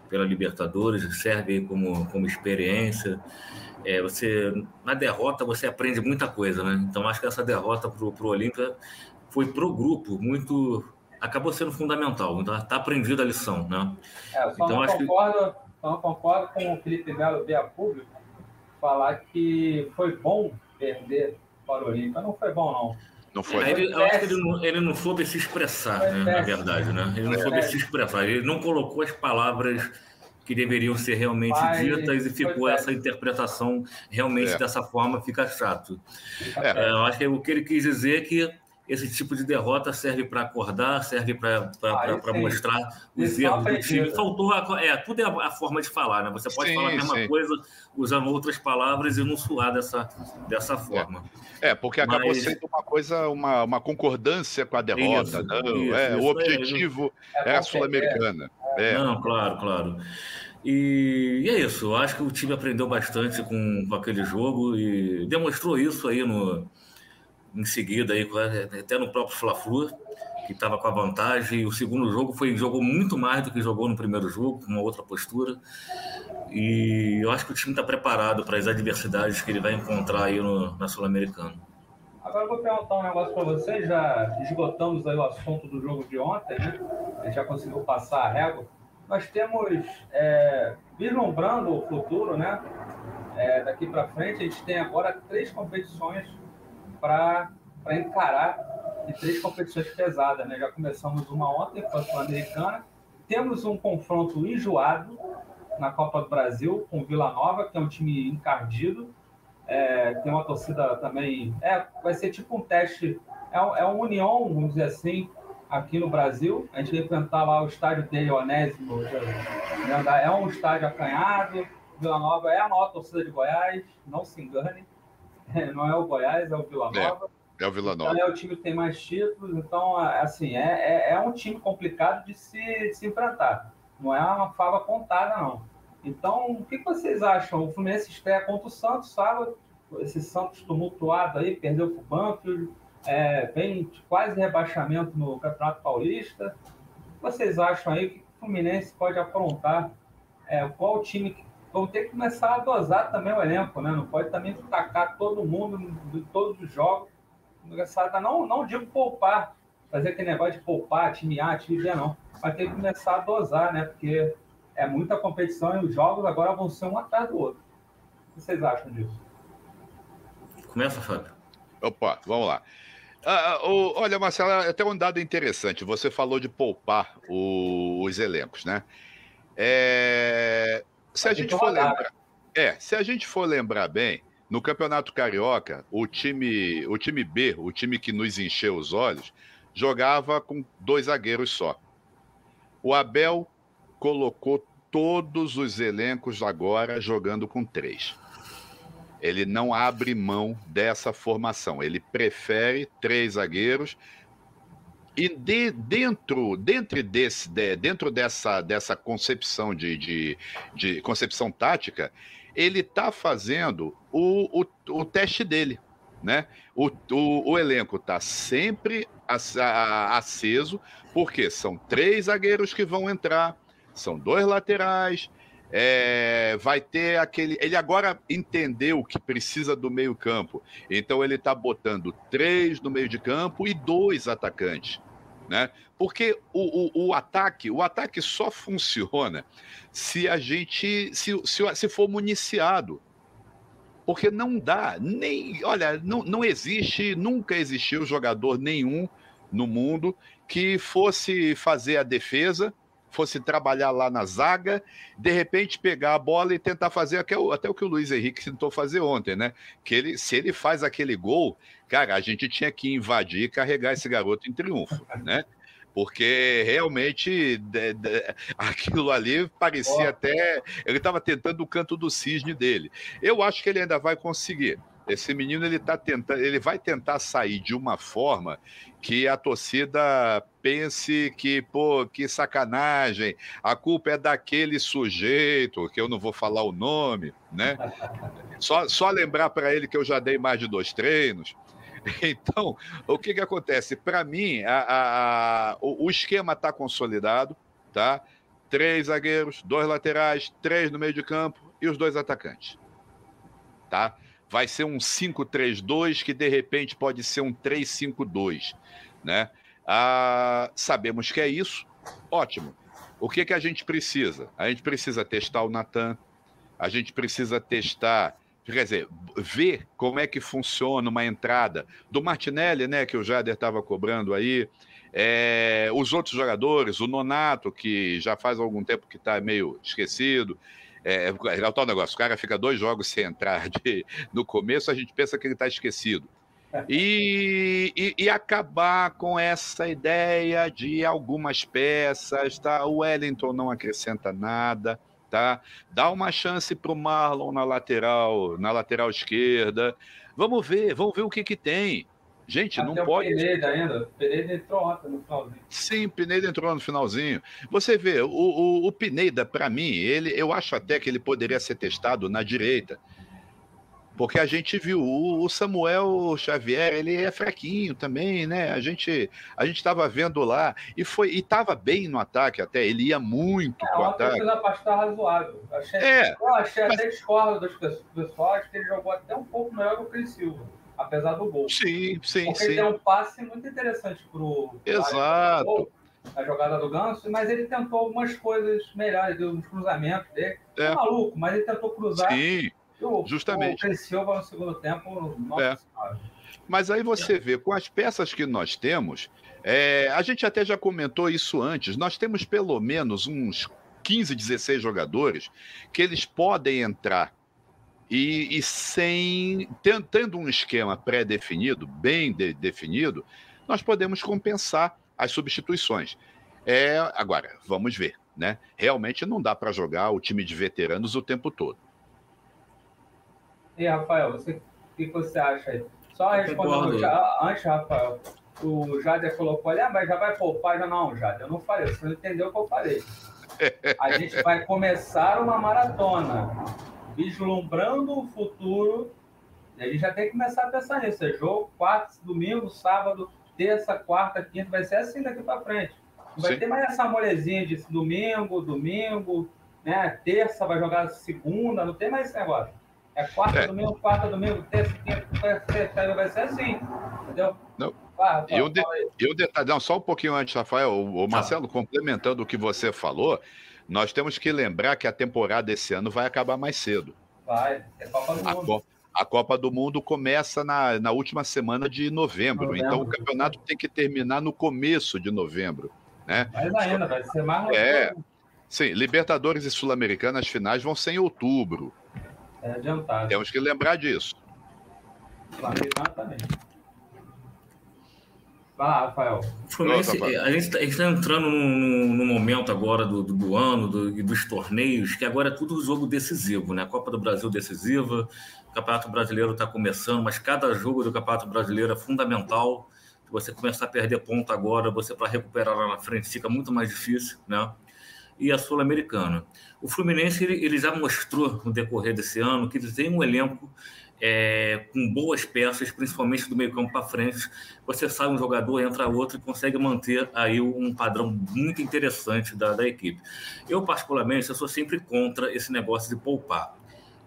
pela Libertadores, serve como, como experiência. É, você na derrota você aprende muita coisa, né? Então acho que essa derrota para o Olímpia foi pro grupo muito acabou sendo fundamental. Então está aprendida a lição, né? É, então acho concordo, que então, eu concordo com o Felipe Melo via público falar que foi bom perder para o Olímpia. Não foi bom, não. Não foi. Ele, eu acho que ele não, ele não soube se expressar, né, na verdade. Né? Ele não soube se expressar. Ele não colocou as palavras que deveriam ser realmente Pai, ditas e ficou essa interpretação realmente é. dessa forma, fica chato. É. É, eu acho que o que ele quis dizer é que esse tipo de derrota serve para acordar, serve para ah, mostrar os erros do time. Faltou a, é, tudo é a, a, forma de falar, né? Você pode sim, falar a mesma sim. coisa usando outras palavras e não suar dessa, dessa forma. É, é porque acabou Mas... sendo uma coisa, uma, uma concordância com a derrota. Isso, não, isso, é, isso, o objetivo é, é a Sul-Americana. É. Não, claro, claro. E, e, é isso, eu acho que o time aprendeu bastante com, com aquele jogo e demonstrou isso aí no, em seguida, aí, até no próprio Fla-Flu, que estava com a vantagem. O segundo jogo foi jogou muito mais do que jogou no primeiro jogo, com uma outra postura. E eu acho que o time está preparado para as adversidades que ele vai encontrar aí no, na Sul-Americana. Agora eu vou perguntar um negócio para vocês. Já esgotamos aí o assunto do jogo de ontem, né? A gente já conseguiu passar a régua. Nós temos, é, vislumbrando o futuro, né? É, daqui para frente, a gente tem agora três competições para encarar três competições pesadas. Né? Já começamos uma ontem com a Sul-Americana. Temos um confronto enjoado na Copa do Brasil com Vila Nova, que é um time encardido. É, tem uma torcida também. É, vai ser tipo um teste. É, é uma união, vamos dizer assim, aqui no Brasil. A gente vai enfrentar lá o estádio dele, Onésimo. É um estádio acanhado. Vila Nova é a maior torcida de Goiás, não se engane. não é o Goiás, é o Vila é, Nova. É, é o Vila Nova. Então é o time que tem mais títulos, então, assim, é, é, é um time complicado de se, de se enfrentar. Não é uma fava contada, não. Então, o que vocês acham? O Fluminense estreia contra o Santos, sábado, esse Santos tumultuado aí, perdeu para o Banfield, é, vem quase rebaixamento no Campeonato Paulista. O que vocês acham aí? O que o Fluminense pode aprontar? É, qual time que vão ter que começar a dosar também o elenco, né? Não pode também tacar todo mundo de todos os jogos. Não, não digo poupar, fazer aquele negócio de poupar, time A, time B, não. Mas tem que começar a dosar, né? Porque é muita competição e os jogos agora vão ser um atrás do outro. O que vocês acham disso? Começa, Fábio. Opa, vamos lá. Ah, ah olha, Marcelo, até um dado interessante. Você falou de poupar o, os elencos, né? É, se a, gente for lembrar, é, se a gente for lembrar bem, no Campeonato Carioca, o time, o time B, o time que nos encheu os olhos, jogava com dois zagueiros só. O Abel colocou todos os elencos agora jogando com três. Ele não abre mão dessa formação. Ele prefere três zagueiros e de, dentro, dentro, desse, de, dentro dessa, dessa concepção de, de, de concepção tática, ele está fazendo o, o, o teste dele. Né? O, o, o elenco está sempre aceso, porque são três zagueiros que vão entrar, são dois laterais, é, vai ter aquele. Ele agora entendeu que precisa do meio-campo. Então ele está botando três no meio de campo e dois atacantes né? Porque o, o, o, ataque, o ataque só funciona se a gente, se, se, se for municiado. Porque não dá, nem, olha, não, não existe, nunca existiu jogador nenhum no mundo que fosse fazer a defesa fosse trabalhar lá na zaga, de repente pegar a bola e tentar fazer até o, até o que o Luiz Henrique tentou fazer ontem, né? Que ele, se ele faz aquele gol, cara, a gente tinha que invadir e carregar esse garoto em triunfo, né? Porque realmente de, de, aquilo ali parecia até. Ele estava tentando o canto do cisne dele. Eu acho que ele ainda vai conseguir. Esse menino ele tá tentando, ele vai tentar sair de uma forma que a torcida pense que, pô, que sacanagem, a culpa é daquele sujeito, que eu não vou falar o nome, né? Só, só lembrar para ele que eu já dei mais de dois treinos. Então, o que, que acontece? Para mim, a, a, a, o, o esquema está consolidado, tá? Três zagueiros, dois laterais, três no meio de campo e os dois atacantes, tá? Vai ser um 5-3-2 que de repente pode ser um 3-5-2, né? Ah, sabemos que é isso, ótimo. O que, que a gente precisa? A gente precisa testar o Natan, a gente precisa testar, quer dizer, ver como é que funciona uma entrada do Martinelli, né, que o Jader estava cobrando aí, é, os outros jogadores, o Nonato, que já faz algum tempo que está meio esquecido, é, é, é o tal negócio, o cara fica dois jogos sem entrar de, no começo, a gente pensa que ele está esquecido. E, e, e, acabar com essa ideia de algumas peças, tá? O Wellington não acrescenta nada, tá? Dá uma chance para o Marlon na lateral, na lateral esquerda. Vamos ver, vamos ver o que que tem. Gente, Até não pode. Pineda ainda. Pineda entrou ontem no finalzinho. Sim, Pineda entrou no finalzinho. Você vê, o, o, o Pineda, para mim, ele, eu acho até que ele poderia ser testado na direita. Porque a gente viu o Samuel Xavier, ele é fraquinho também, né? A gente a gente estava vendo lá e foi e estava bem no ataque até, ele ia muito é, pro ataque. É, uma tá razoável. Achei, é, eu achei mas... até discordo dos pessoas que ele jogou até um pouco melhor que o Cris Silva apesar do gol. Sim, sim, Porque sim. ele deu um passe muito interessante pro, pro Exato. a jogada do Ganso, mas ele tentou algumas coisas melhores, uns cruzamentos dele. É. é maluco, mas ele tentou cruzar. Sim, o, justamente. O cresceu no segundo tempo. Nossa é. Mas aí você vê, com as peças que nós temos, é, a gente até já comentou isso antes, nós temos pelo menos uns 15, 16 jogadores que eles podem entrar e, e sem tendo um esquema pré-definido, bem de, definido, nós podemos compensar as substituições. É, agora, vamos ver, né? Realmente não dá para jogar o time de veteranos o tempo todo. E Rafael, você, o que você acha aí? Só respondendo antes, Rafael, o Jader colocou ali, ah, mas já vai poupar, já não, Jader, eu não falei, você não entendeu o que eu falei. A gente vai começar uma maratona vislumbrando o futuro, a gente já tem que começar a pensar nisso. É jogo, quarta, domingo, sábado, terça, quarta, quinta, vai ser assim daqui para frente. Não vai Sim. ter mais essa molezinha de domingo, domingo, né? Terça vai jogar segunda, não tem mais esse negócio. É quarta, é. domingo, quarta, domingo, terça, quinta, terça, vai ser assim, entendeu? Não. Ah, e detalhe, só um pouquinho antes, Rafael, o, o Marcelo, ah. complementando o que você falou, nós temos que lembrar que a temporada esse ano vai acabar mais cedo. Vai, é Copa do Mundo. A Copa do Mundo começa na, na última semana de novembro, novembro, então o campeonato tem que terminar no começo de novembro. Né? Mais ainda, vai ser mais É, sim, Libertadores e Sul-Americana, as finais vão ser em outubro. É adiantado. Temos que lembrar disso. Flamengo também. Vai lá, Rafael. Fluminense, a gente está tá entrando no, no, momento agora do, do, do ano do, e dos torneios, que agora é tudo jogo decisivo, né? A Copa do Brasil decisiva, o Campeonato Brasileiro está começando, mas cada jogo do Campeonato Brasileiro é fundamental. Se você começar a perder ponto agora, você para recuperar lá na frente fica muito mais difícil, né? E a Sul-Americana. O Fluminense ele, ele já mostrou no decorrer desse ano que ele tem um elenco é, com boas peças, principalmente do meio campo para frente, você sai um jogador, entra outro e consegue manter aí um padrão muito interessante da, da equipe. Eu, particularmente, eu sou sempre contra esse negócio de poupar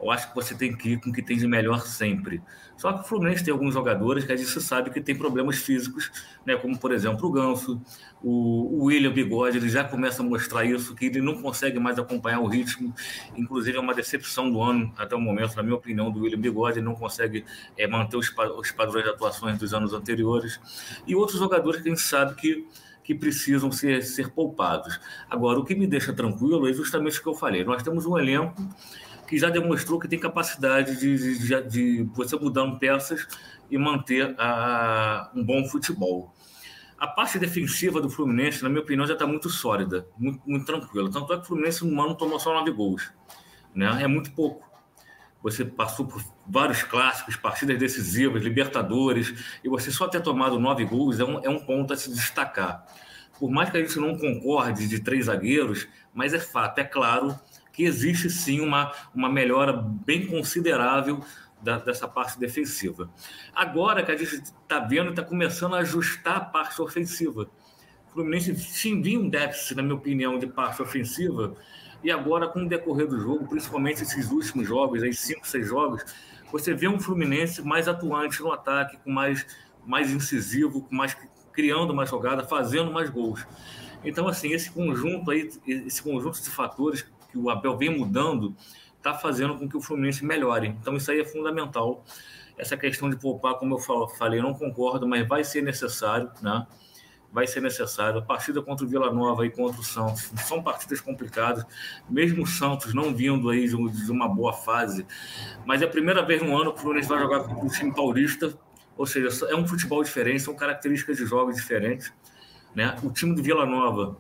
eu acho que você tem que ir com o que tem de melhor sempre. Só que o Fluminense tem alguns jogadores que a gente sabe que tem problemas físicos, né? como por exemplo o Ganso, o, William Bigode, ele já começa a mostrar isso, que ele não consegue mais acompanhar o ritmo. Inclusive é uma decepção do ano até o momento, na minha opinião, do William Bigode, ele não consegue é, manter os, os padrões de atuações dos anos anteriores. E outros jogadores que a gente sabe que que precisam ser, ser poupados. Agora, o que me deixa tranquilo é justamente o que eu falei. Nós temos um elenco que já demonstrou que tem capacidade de, de, de você mudando peças e manter a, um bom futebol. A parte defensiva do Fluminense, na minha opinião, já está muito sólida, muito, muito tranquila. Tanto é que o Fluminense no ano tomou só nove gols. Né? É muito pouco. Você passou por vários clássicos, partidas decisivas, Libertadores, e você só ter tomado nove gols é um, é um ponto a se destacar. Por mais que a gente não concorde de três zagueiros, mas é fato, é claro que existe sim uma, uma melhora bem considerável da, dessa parte defensiva. Agora que a gente está vendo, está começando a ajustar a parte ofensiva. O Fluminense tinha um déficit, na minha opinião, de parte ofensiva, e agora, com o decorrer do jogo, principalmente esses últimos jogos, aí cinco, seis jogos, você vê um Fluminense mais atuante no ataque, com mais, mais incisivo, com mais criando mais jogada, fazendo mais gols. Então, assim, esse conjunto aí, esse conjunto de fatores que o Abel vem mudando, está fazendo com que o Fluminense melhore. Então, isso aí é fundamental. Essa questão de poupar, como eu falei, não concordo, mas vai ser necessário, né? Vai ser necessário. A partida contra o Vila Nova e contra o Santos são partidas complicadas, mesmo o Santos não vindo aí de uma boa fase. Mas é a primeira vez no ano que o Fluminense vai jogar com o time paulista, ou seja, é um futebol diferente, são características de jogos diferentes. Né? O time do Vila Nova,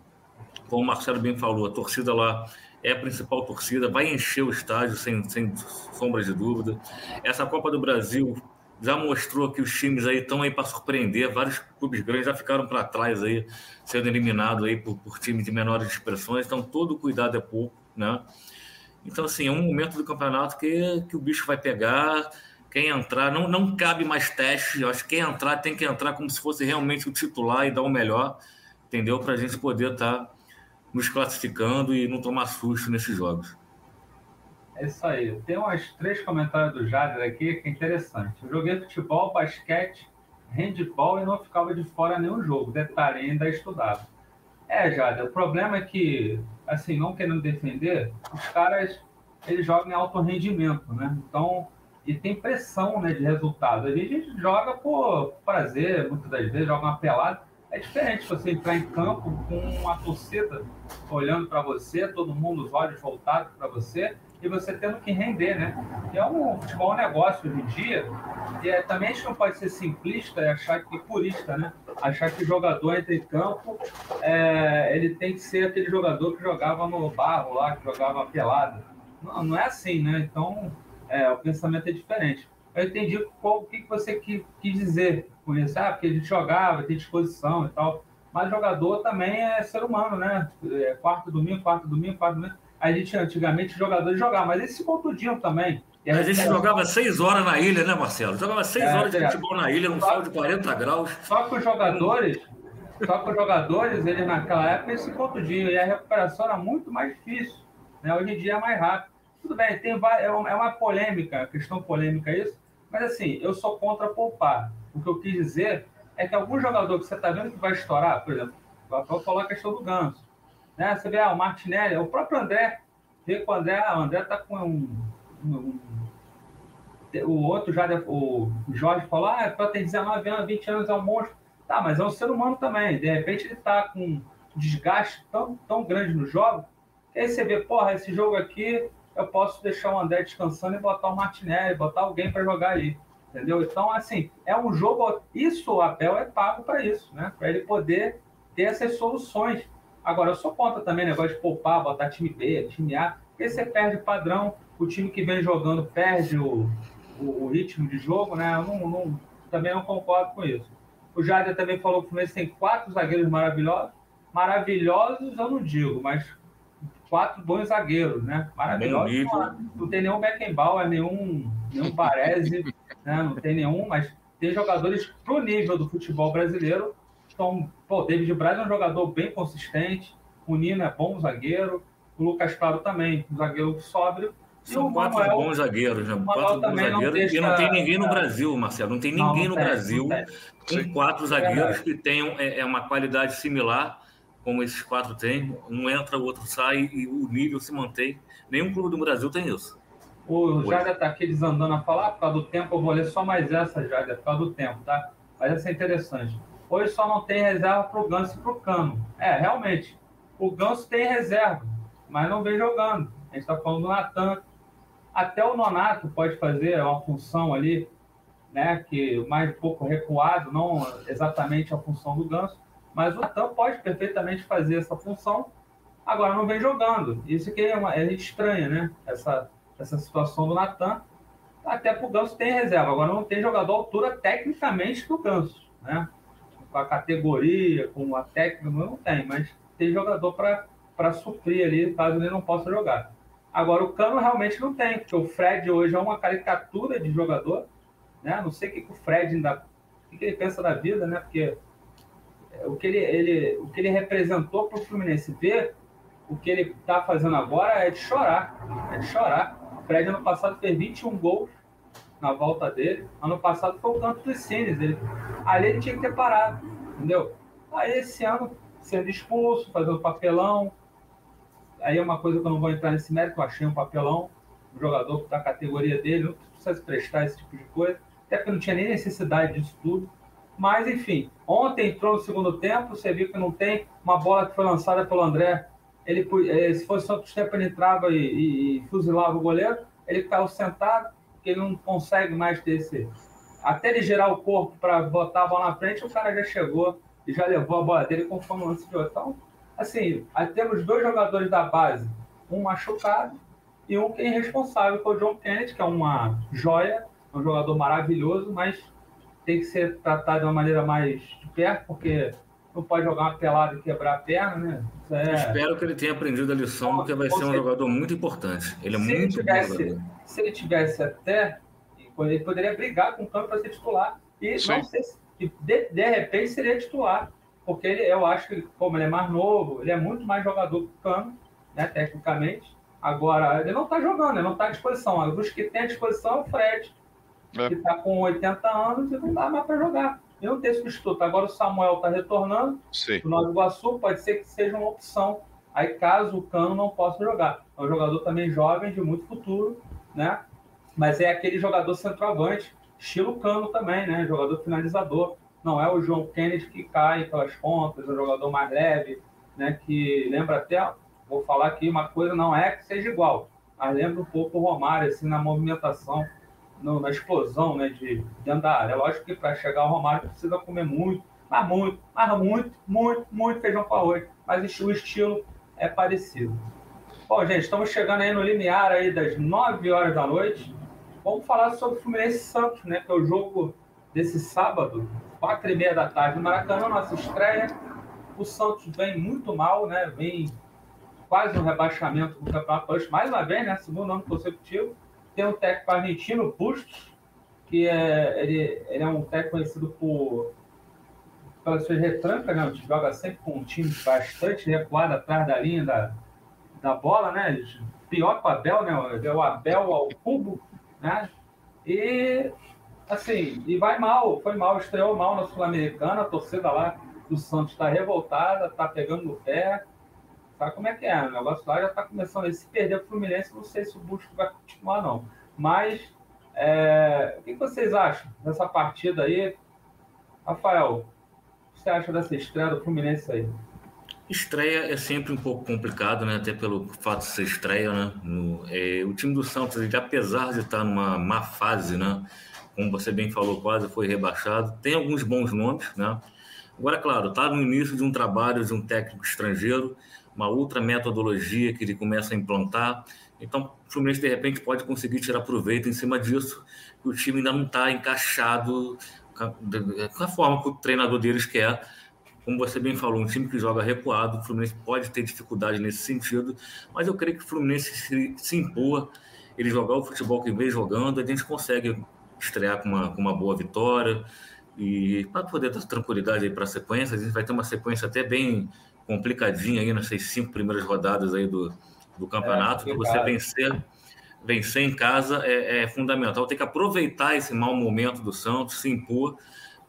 como o Marcelo bem falou, a torcida lá é a principal torcida, vai encher o estádio sem, sem sombra de dúvida. Essa Copa do Brasil já mostrou que os times aí estão aí para surpreender, vários clubes grandes já ficaram para trás aí, sendo eliminados aí por, por times de menores expressões, então todo cuidado é pouco, né? Então, assim, é um momento do campeonato que, que o bicho vai pegar, quem entrar, não, não cabe mais teste, eu acho que quem entrar tem que entrar como se fosse realmente o titular e dar o melhor, entendeu? Para a gente poder estar tá nos classificando e não tomar susto nesses jogos. É isso aí. Tem umas três comentários do Jader aqui que é interessante. Eu joguei futebol, basquete, handball e não ficava de fora nenhum jogo. Detalhe, ainda estudava. É, Jader, o problema é que, assim, não querendo defender, os caras, eles jogam em alto rendimento, né? Então, e tem pressão né, de resultado. A gente joga por prazer, muitas das vezes, joga uma pelada. É diferente você entrar em campo com uma torcida olhando para você, todo mundo, os olhos voltados para você, e você tendo que render, né? E é um futebol um negócio hoje em dia, e é, também a gente não pode ser simplista e achar que purista, né? Achar que o jogador entra em campo, é, ele tem que ser aquele jogador que jogava no barro lá, que jogava pelada. Não, não é assim, né? Então, é, o pensamento é diferente. Eu entendi qual, o que você quis dizer com isso. Ah, porque a gente jogava, tem disposição e tal. Mas jogador também é ser humano, né? É quarto domingo, quarto domingo, quarto domingo. A gente antigamente jogadores jogavam, mas eles se contundiam também. A, a gente jogava seis horas na ilha, né, Marcelo? Jogava seis é, horas de é. futebol na ilha, num sol de 40 graus. Só que os jogadores, só que os jogadores, eles naquela época eles se contundiam e a recuperação era muito mais difícil. Né? Hoje em dia é mais rápido. Tudo bem, tem, é, é uma polêmica, questão polêmica isso, mas assim, eu sou contra poupar. O que eu quis dizer é que algum jogador que você está vendo que vai estourar, por exemplo, vou falar a questão do Ganso. Né? Você vê, ah, o Martinelli, o próprio André, vê o André, ah, o André está com um, um, um, O outro já, o Jorge falou, ah, tem 19 anos, 20 anos, é um monstro. Tá, mas é um ser humano também. De repente ele está com um desgaste tão, tão grande no jogo, que aí você vê, porra, esse jogo aqui eu posso deixar o André descansando e botar o Martinelli, botar alguém para jogar aí. Entendeu? Então, assim, é um jogo. Isso, o Abel é pago para isso, né? Para ele poder ter essas soluções. Agora, eu sou contra também negócio de poupar, botar time B, time A, porque você perde padrão, o time que vem jogando perde o, o, o ritmo de jogo, né? Eu não, não, também não concordo com isso. O Jader também falou que o Fluminense tem quatro zagueiros maravilhosos. Maravilhosos eu não digo, mas quatro bons zagueiros, né? Maravilhoso. Não, não, tem nenhum Beckenbauer, nenhum, nenhum Baresi, né? não tem nenhum, mas tem jogadores pro nível do futebol brasileiro. Então, pô, David Braz é um jogador bem consistente, o Nino é bom zagueiro, o Lucas Claro também, um zagueiro sóbrio. São quatro Manuel, bons zagueiros, né? Quatro bons zagueiros. Deixa... E não tem ninguém no Brasil, Marcelo. Não tem ninguém não, não no tem, Brasil com quatro zagueiros é que tenham é, é, uma qualidade similar como esses quatro têm, um entra, o outro sai e o nível se mantém. Nenhum clube do Brasil tem isso. O Jader está aqui desandando a falar, por causa do tempo, eu vou ler só mais essa, Jader, por causa do tempo, tá? Mas essa é interessante. hoje só não tem reserva para o Ganso e para o Cano. É, realmente, o Ganso tem reserva, mas não vem jogando. A gente está falando do Natan. Até o Nonato pode fazer uma função ali, né, que mais um pouco recuado, não exatamente a função do Ganso, mas o Natan pode perfeitamente fazer essa função, agora não vem jogando. Isso que é, uma, é estranha, né? Essa, essa situação do Natan. Até para o Ganso tem reserva, agora não tem jogador altura tecnicamente do Ganso, né? Com a categoria, com a técnica, não tem, mas tem jogador para suprir ali, caso ele não possa jogar. Agora, o Cano realmente não tem, porque o Fred hoje é uma caricatura de jogador, né? Não sei o que, que o Fred ainda. O que ele pensa da vida, né? Porque o que ele, ele, o que ele representou para o Fluminense ver, o que ele está fazendo agora é de chorar. É de chorar. O Fred ano passado fez 21 gols na volta dele. Ano passado foi o canto dos Cines. Ele, ali ele tinha que ter parado, entendeu? Aí esse ano, sendo expulso, fazendo papelão. Aí é uma coisa que eu não vou entrar nesse mérito, eu achei um papelão. Um jogador da categoria dele, não precisa se prestar esse tipo de coisa. Até porque não tinha nem necessidade disso tudo. Mas, enfim, ontem entrou no segundo tempo, você viu que não tem uma bola que foi lançada pelo André. Ele, eh, se fosse outro tempo, ele entrava e, e, e fuzilava o goleiro. Ele caiu sentado, que ele não consegue mais esse. Até ele girar o corpo para botar a bola na frente, o cara já chegou e já levou a bola dele conforme o lance de outro. Então, assim, temos dois jogadores da base, um machucado e um que é irresponsável, que é o John Kennedy, que é uma joia, um jogador maravilhoso, mas tem que ser tratado de uma maneira mais de perto, porque não pode jogar uma pelada e quebrar a perna, né? É... Espero que ele tenha aprendido a lição, porque vai ser um jogador muito importante. Ele é se muito ele tivesse, Se ele tivesse até, ele poderia brigar com o campo para ser titular. E Sim. não sei se, de, de repente seria titular. Porque ele, eu acho que, como ele é mais novo, ele é muito mais jogador que o Cano, né, tecnicamente. Agora, ele não está jogando, ele não está à disposição. Os que tem à disposição é o Fred, é. que está com 80 anos e não dá mais para jogar. E não tem substituto. Agora o Samuel está retornando. Sim. O Nova Iguaçu pode ser que seja uma opção. Aí, caso o Cano não possa jogar. É um jogador também jovem, de muito futuro, né? Mas é aquele jogador centroavante, estilo Cano também, né? Jogador finalizador. Não é o João Kennedy que cai pelas pontas, é um jogador mais leve, né? Que lembra até, vou falar aqui uma coisa, não é que seja igual, mas lembra um pouco o Romário, assim, na movimentação no, na explosão né, de, dentro da área. É lógico que para chegar ao Romário precisa comer muito, mas muito, mas muito, muito, muito feijão com arroz. Mas o estilo é parecido. Bom, gente, estamos chegando aí no limiar aí das 9 horas da noite. Vamos falar sobre o Fluminense Santos, né? Que é o jogo desse sábado, 4 e meia da tarde no Maracanã, nossa estreia. O Santos vem muito mal, né? Vem quase no rebaixamento do Campeonato Mais uma vez, né? Segundo ano consecutivo. Tem um técnico argentino, Bustos, que é, ele, ele é um técnico conhecido por pelas suas retrancas, né? Joga sempre com um time bastante recuado atrás da linha da, da bola, né? Pior que o Abel, né? O Abel ao cubo, né? E assim, e vai mal, foi mal, estreou mal na Sul-Americana, a torcida lá do Santos está revoltada, está pegando no pé, Sabe como é que é? O negócio lá já está começando. E se perder o Fluminense, não sei se o Busco vai continuar, não. Mas, é... o que vocês acham dessa partida aí? Rafael, o que você acha dessa estreia do Fluminense aí? Estreia é sempre um pouco complicado, né? Até pelo fato de ser estreia, né? No, é, o time do Santos, ele, apesar de estar numa má fase, né? Como você bem falou, quase foi rebaixado. Tem alguns bons nomes, né? Agora, claro, está no início de um trabalho de um técnico estrangeiro uma outra metodologia que ele começa a implantar. Então, o Fluminense, de repente, pode conseguir tirar proveito em cima disso, que o time ainda não está encaixado com a forma que o treinador deles quer. Como você bem falou, um time que joga recuado, o Fluminense pode ter dificuldade nesse sentido, mas eu creio que o Fluminense se, se impor, ele jogar o futebol que vem jogando, a gente consegue estrear com uma, com uma boa vitória. E para poder dar tranquilidade para a sequência, a gente vai ter uma sequência até bem complicadinha aí nessas cinco primeiras rodadas aí do, do campeonato, é, que você vencer, vencer em casa é, é, fundamental. Tem que aproveitar esse mau momento do Santos, se impor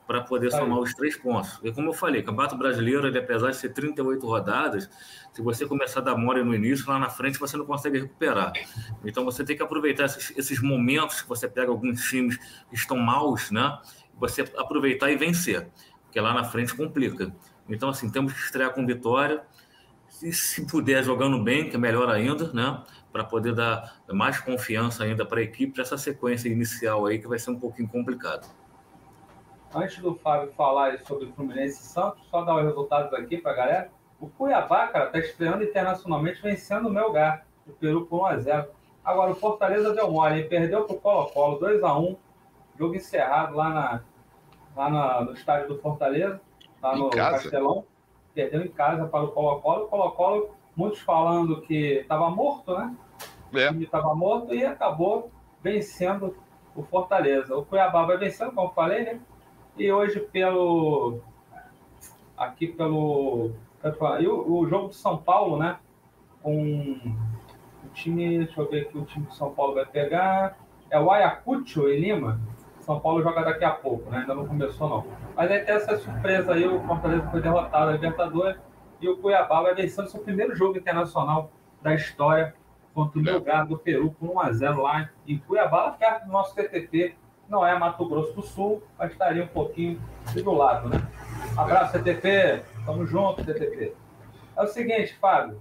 para poder tá somar aí. os três pontos. E como eu falei, Campeonato Brasileiro, ele, apesar de ser 38 rodadas, se você começar a dar mole no início, lá na frente você não consegue recuperar. Então você tem que aproveitar esses, esses momentos que você pega alguns times que estão maus, né? Você aproveitar e vencer porque lá na frente complica. Então, assim, temos que estrear com vitória. E se puder jogando bem, que é melhor ainda, né? Para poder dar mais confiança ainda para a equipe, para essa sequência inicial aí, que vai ser um pouquinho complicado. Antes do Fábio falar sobre o Fluminense e Santos, só dar os resultados aqui para a galera. O Cuiabá, cara, está estreando internacionalmente, vencendo o Melgar, o Peru por 1x0. Agora, o Fortaleza deu mole, perdeu para o Colo-Colo, 2x1, jogo encerrado lá, na, lá na, no estádio do Fortaleza, lá no Castelão. Perdeu em casa para o Colo-Colo. O Colo-Colo, muitos falando que estava morto, né? É. O time estava morto e acabou vencendo o Fortaleza. O Cuiabá vai vencendo, como falei, né? E hoje pelo. Aqui pelo. E o, o jogo de São Paulo, né? Com time, deixa eu ver aqui o time que o São Paulo vai pegar. É o Ayacucho em Lima. São Paulo joga daqui a pouco, né? Ainda não começou, não. Mas aí tem essa surpresa aí, o Fortaleza foi derrotado na Libertadores e o Cuiabá vai vencendo seu primeiro jogo internacional da história contra o Melgar do Peru por 1x0 lá em Cuiabá, perto do nosso TTP. Não é Mato Grosso do Sul, mas estaria um pouquinho do lado, né? Abraço, TTP. Tamo junto, TTP. É o seguinte, Fábio.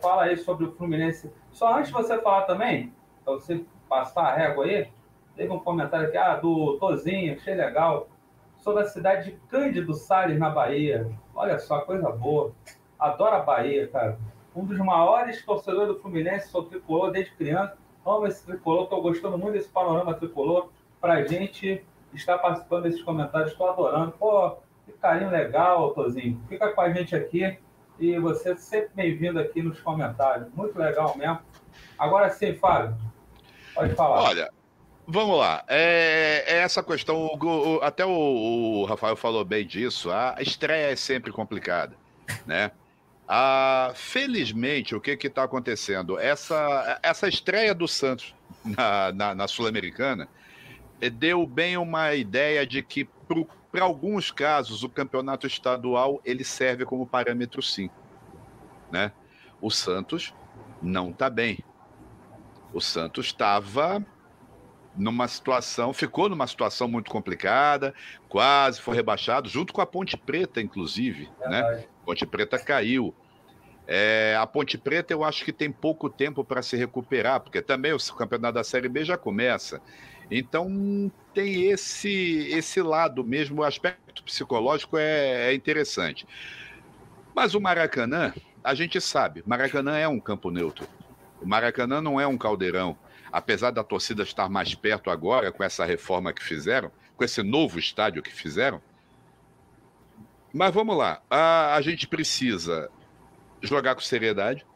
Fala aí sobre o Fluminense só antes de você falar também, para você passar a régua aí, teve um comentário aqui, ah, do Tozinho, achei legal, sobre a cidade de Cândido Salles, na Bahia. Olha só, coisa boa. Adoro a Bahia, cara. Um dos maiores torcedores do Fluminense, sou tricolor desde criança. Amo esse tricolor, estou gostando muito desse panorama tricolor. Pra gente estar participando desses comentários, estou adorando. Pô, que carinho legal, Tozinho. Fica com a gente aqui e você é sempre bem-vindo aqui nos comentários. Muito legal mesmo. Agora sim, Fábio, pode falar. Olha, vamos lá. É, é essa questão, o, o, até o, o, Rafael falou bem disso, a estreia é sempre complicada, né? Ah, felizmente, o que está acontecendo? Essa, essa estreia do Santos na, na, na Sul-Americana eh, deu bem uma ideia de que para alguns casos, o campeonato estadual ele serve como parâmetro sim. Né? O Santos não está bem. O Santos estava numa situação, ficou numa situação muito complicada, quase foi rebaixado, junto com a Ponte Preta, inclusive. É né? Ponte Preta caiu. É, a Ponte Preta eu acho que tem pouco tempo para se recuperar, porque também o campeonato da Série B já começa. Então tem esse esse lado mesmo, o aspecto psicológico é, é interessante. Mas o Maracanã, a gente sabe, Maracanã é um campo neutro. O Maracanã não é um caldeirão. Apesar da torcida estar mais perto agora com essa reforma que fizeram, com esse novo estádio que fizeram. Mas vamos lá, a, a gente precisa jogar com seriedade,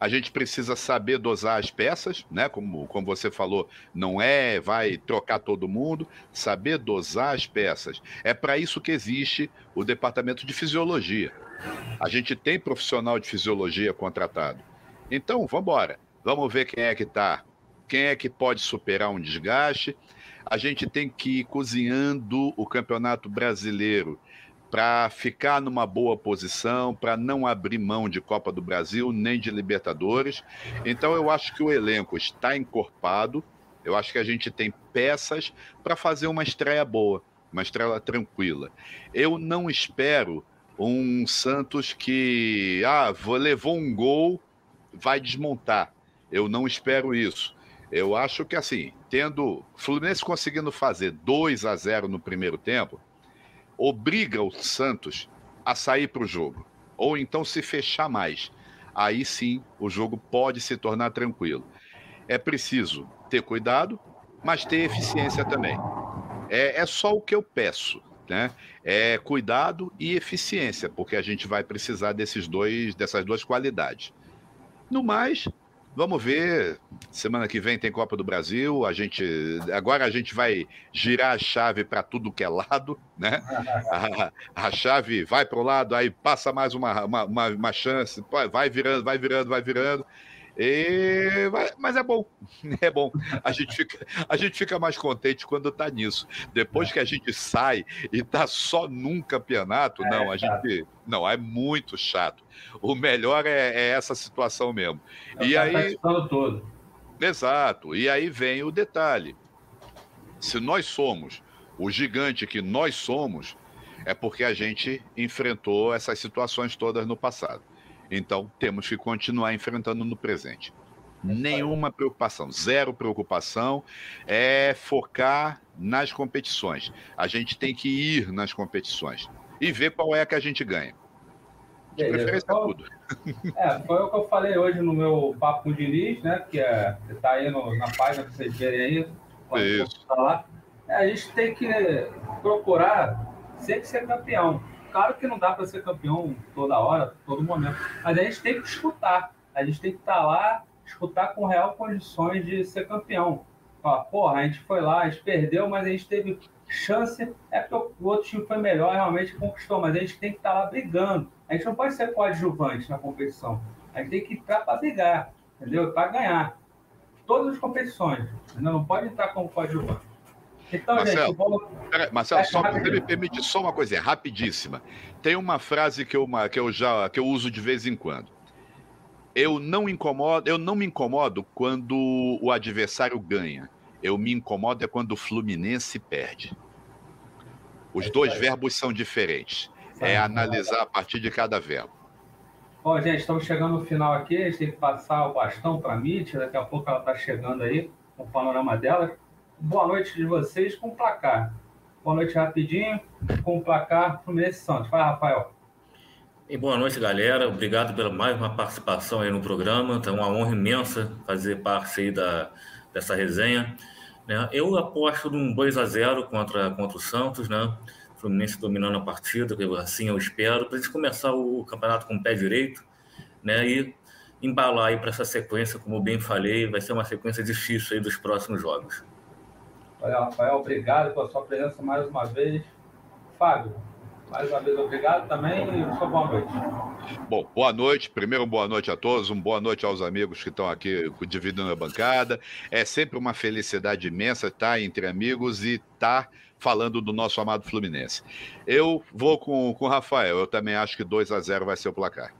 a gente precisa saber dosar as peças, né? Como, como você falou, não é vai trocar todo mundo, saber dosar as peças. É para isso que existe o departamento de fisiologia. A gente tem profissional de fisiologia contratado. Então, vamos embora. Vamos ver quem é que está, quem é que pode superar um desgaste. A gente tem que ir cozinhando o Campeonato Brasileiro para ficar numa boa posição, para não abrir mão de Copa do Brasil nem de Libertadores. Então eu acho que o elenco está encorpado. Eu acho que a gente tem peças para fazer uma estreia boa, uma estreia tranquila. Eu não espero um Santos que ah, levou um gol, vai desmontar. Eu não espero isso. Eu acho que assim, tendo Fluminense conseguindo fazer 2 a 0 no primeiro tempo, obriga o Santos a sair para o jogo, ou então se fechar mais. Aí sim o jogo pode se tornar tranquilo. É preciso ter cuidado, mas ter eficiência também. É, é só o que eu peço. Né? É cuidado e eficiência, porque a gente vai precisar desses dois, dessas duas qualidades. No mais, Vamos ver. Semana que vem tem Copa do Brasil. A gente agora a gente vai girar a chave para tudo que é lado, né? A, a chave vai para o lado, aí passa mais uma, uma, uma, uma chance, vai virando, vai virando, vai virando. E, mas é bom, é bom. A gente fica, a gente fica mais contente quando está nisso. Depois é. que a gente sai e está só num campeonato, é, não, a gente. Não, é muito chato. O melhor é, é essa situação mesmo. É e aí. Todo. Exato. E aí vem o detalhe. Se nós somos o gigante que nós somos, é porque a gente enfrentou essas situações todas no passado. Então, temos que continuar enfrentando no presente. Nenhuma preocupação, zero preocupação é focar nas competições. A gente tem que ir nas competições e ver qual é a que a gente ganha. De preferência tudo. É, foi o que eu falei hoje no meu papo com o Diniz, né? Que é, está aí no, na página para vocês verem aí. Isso. Tá lá. É, a gente tem que procurar sempre ser campeão. Claro que não dá para ser campeão toda hora, todo momento, mas a gente tem que disputar. A gente tem que estar tá lá, disputar com real condições de ser campeão. Ó, porra, a gente foi lá, a gente perdeu, mas a gente teve chance. É porque o outro time foi melhor, realmente conquistou, mas a gente tem que estar tá lá brigando. A gente não pode ser coadjuvante na competição. A gente tem que entrar para brigar, entendeu? Para ganhar. Todas as competições. Ainda não pode entrar como coadjuvante. Então, Marcelo, gente, vou... pera, Marcelo só você me permite só uma coisa, rapidíssima. Tem uma frase que eu, que eu já que eu uso de vez em quando. Eu não incomodo, eu não me incomodo quando o adversário ganha. Eu me incomodo é quando o Fluminense perde. Os é dois verbos são diferentes. É analisar a partir de cada verbo. Bom, gente, estamos chegando no final aqui. A gente tem que passar o bastão para a Mitch. Daqui a pouco ela está chegando aí com o panorama dela boa noite de vocês com o placar. Boa noite rapidinho com o placar Fluminense Santos. Vai, Rafael. E boa noite, galera. Obrigado pela mais uma participação aí no programa. Então, uma honra imensa fazer parte aí da, dessa resenha. Né? Eu aposto num 2 a 0 contra, contra o Santos, né? Fluminense dominando a partida, assim eu espero, para a gente começar o campeonato com o pé direito, né? E embalar aí para essa sequência, como bem falei, vai ser uma sequência difícil aí dos próximos jogos. Olha, Rafael, obrigado pela sua presença mais uma vez. Fábio, mais uma vez obrigado também e sua boa noite. Bom, boa noite. Primeiro, boa noite a todos, uma boa noite aos amigos que estão aqui dividindo a bancada. É sempre uma felicidade imensa estar entre amigos e estar falando do nosso amado Fluminense. Eu vou com, com o Rafael, eu também acho que 2 a 0 vai ser o placar.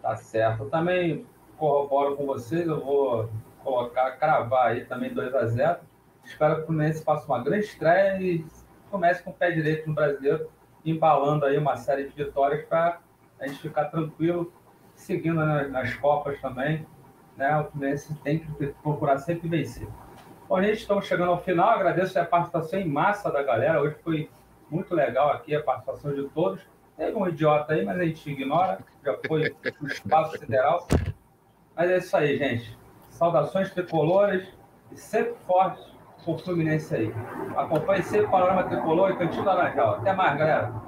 Tá certo. Eu também corroboro com vocês, eu vou colocar, cravar aí também 2 a 0 Espero que o Fluminense faça uma grande estreia e comece com o pé direito no brasileiro, embalando aí uma série de vitórias para a gente ficar tranquilo, seguindo nas Copas também. Né? O Fluminense tem que procurar sempre vencer. Bom, gente, estamos chegando ao final. Agradeço a participação em massa da galera. Hoje foi muito legal aqui a participação de todos. Teve um idiota aí, mas a gente ignora. Já foi no espaço federal. Mas é isso aí, gente. Saudações tricolores e sempre fortes o Fluminense aí. Acompanhe sempre o Panorama Tricolor e Cantinho Laranjal. Até mais, galera.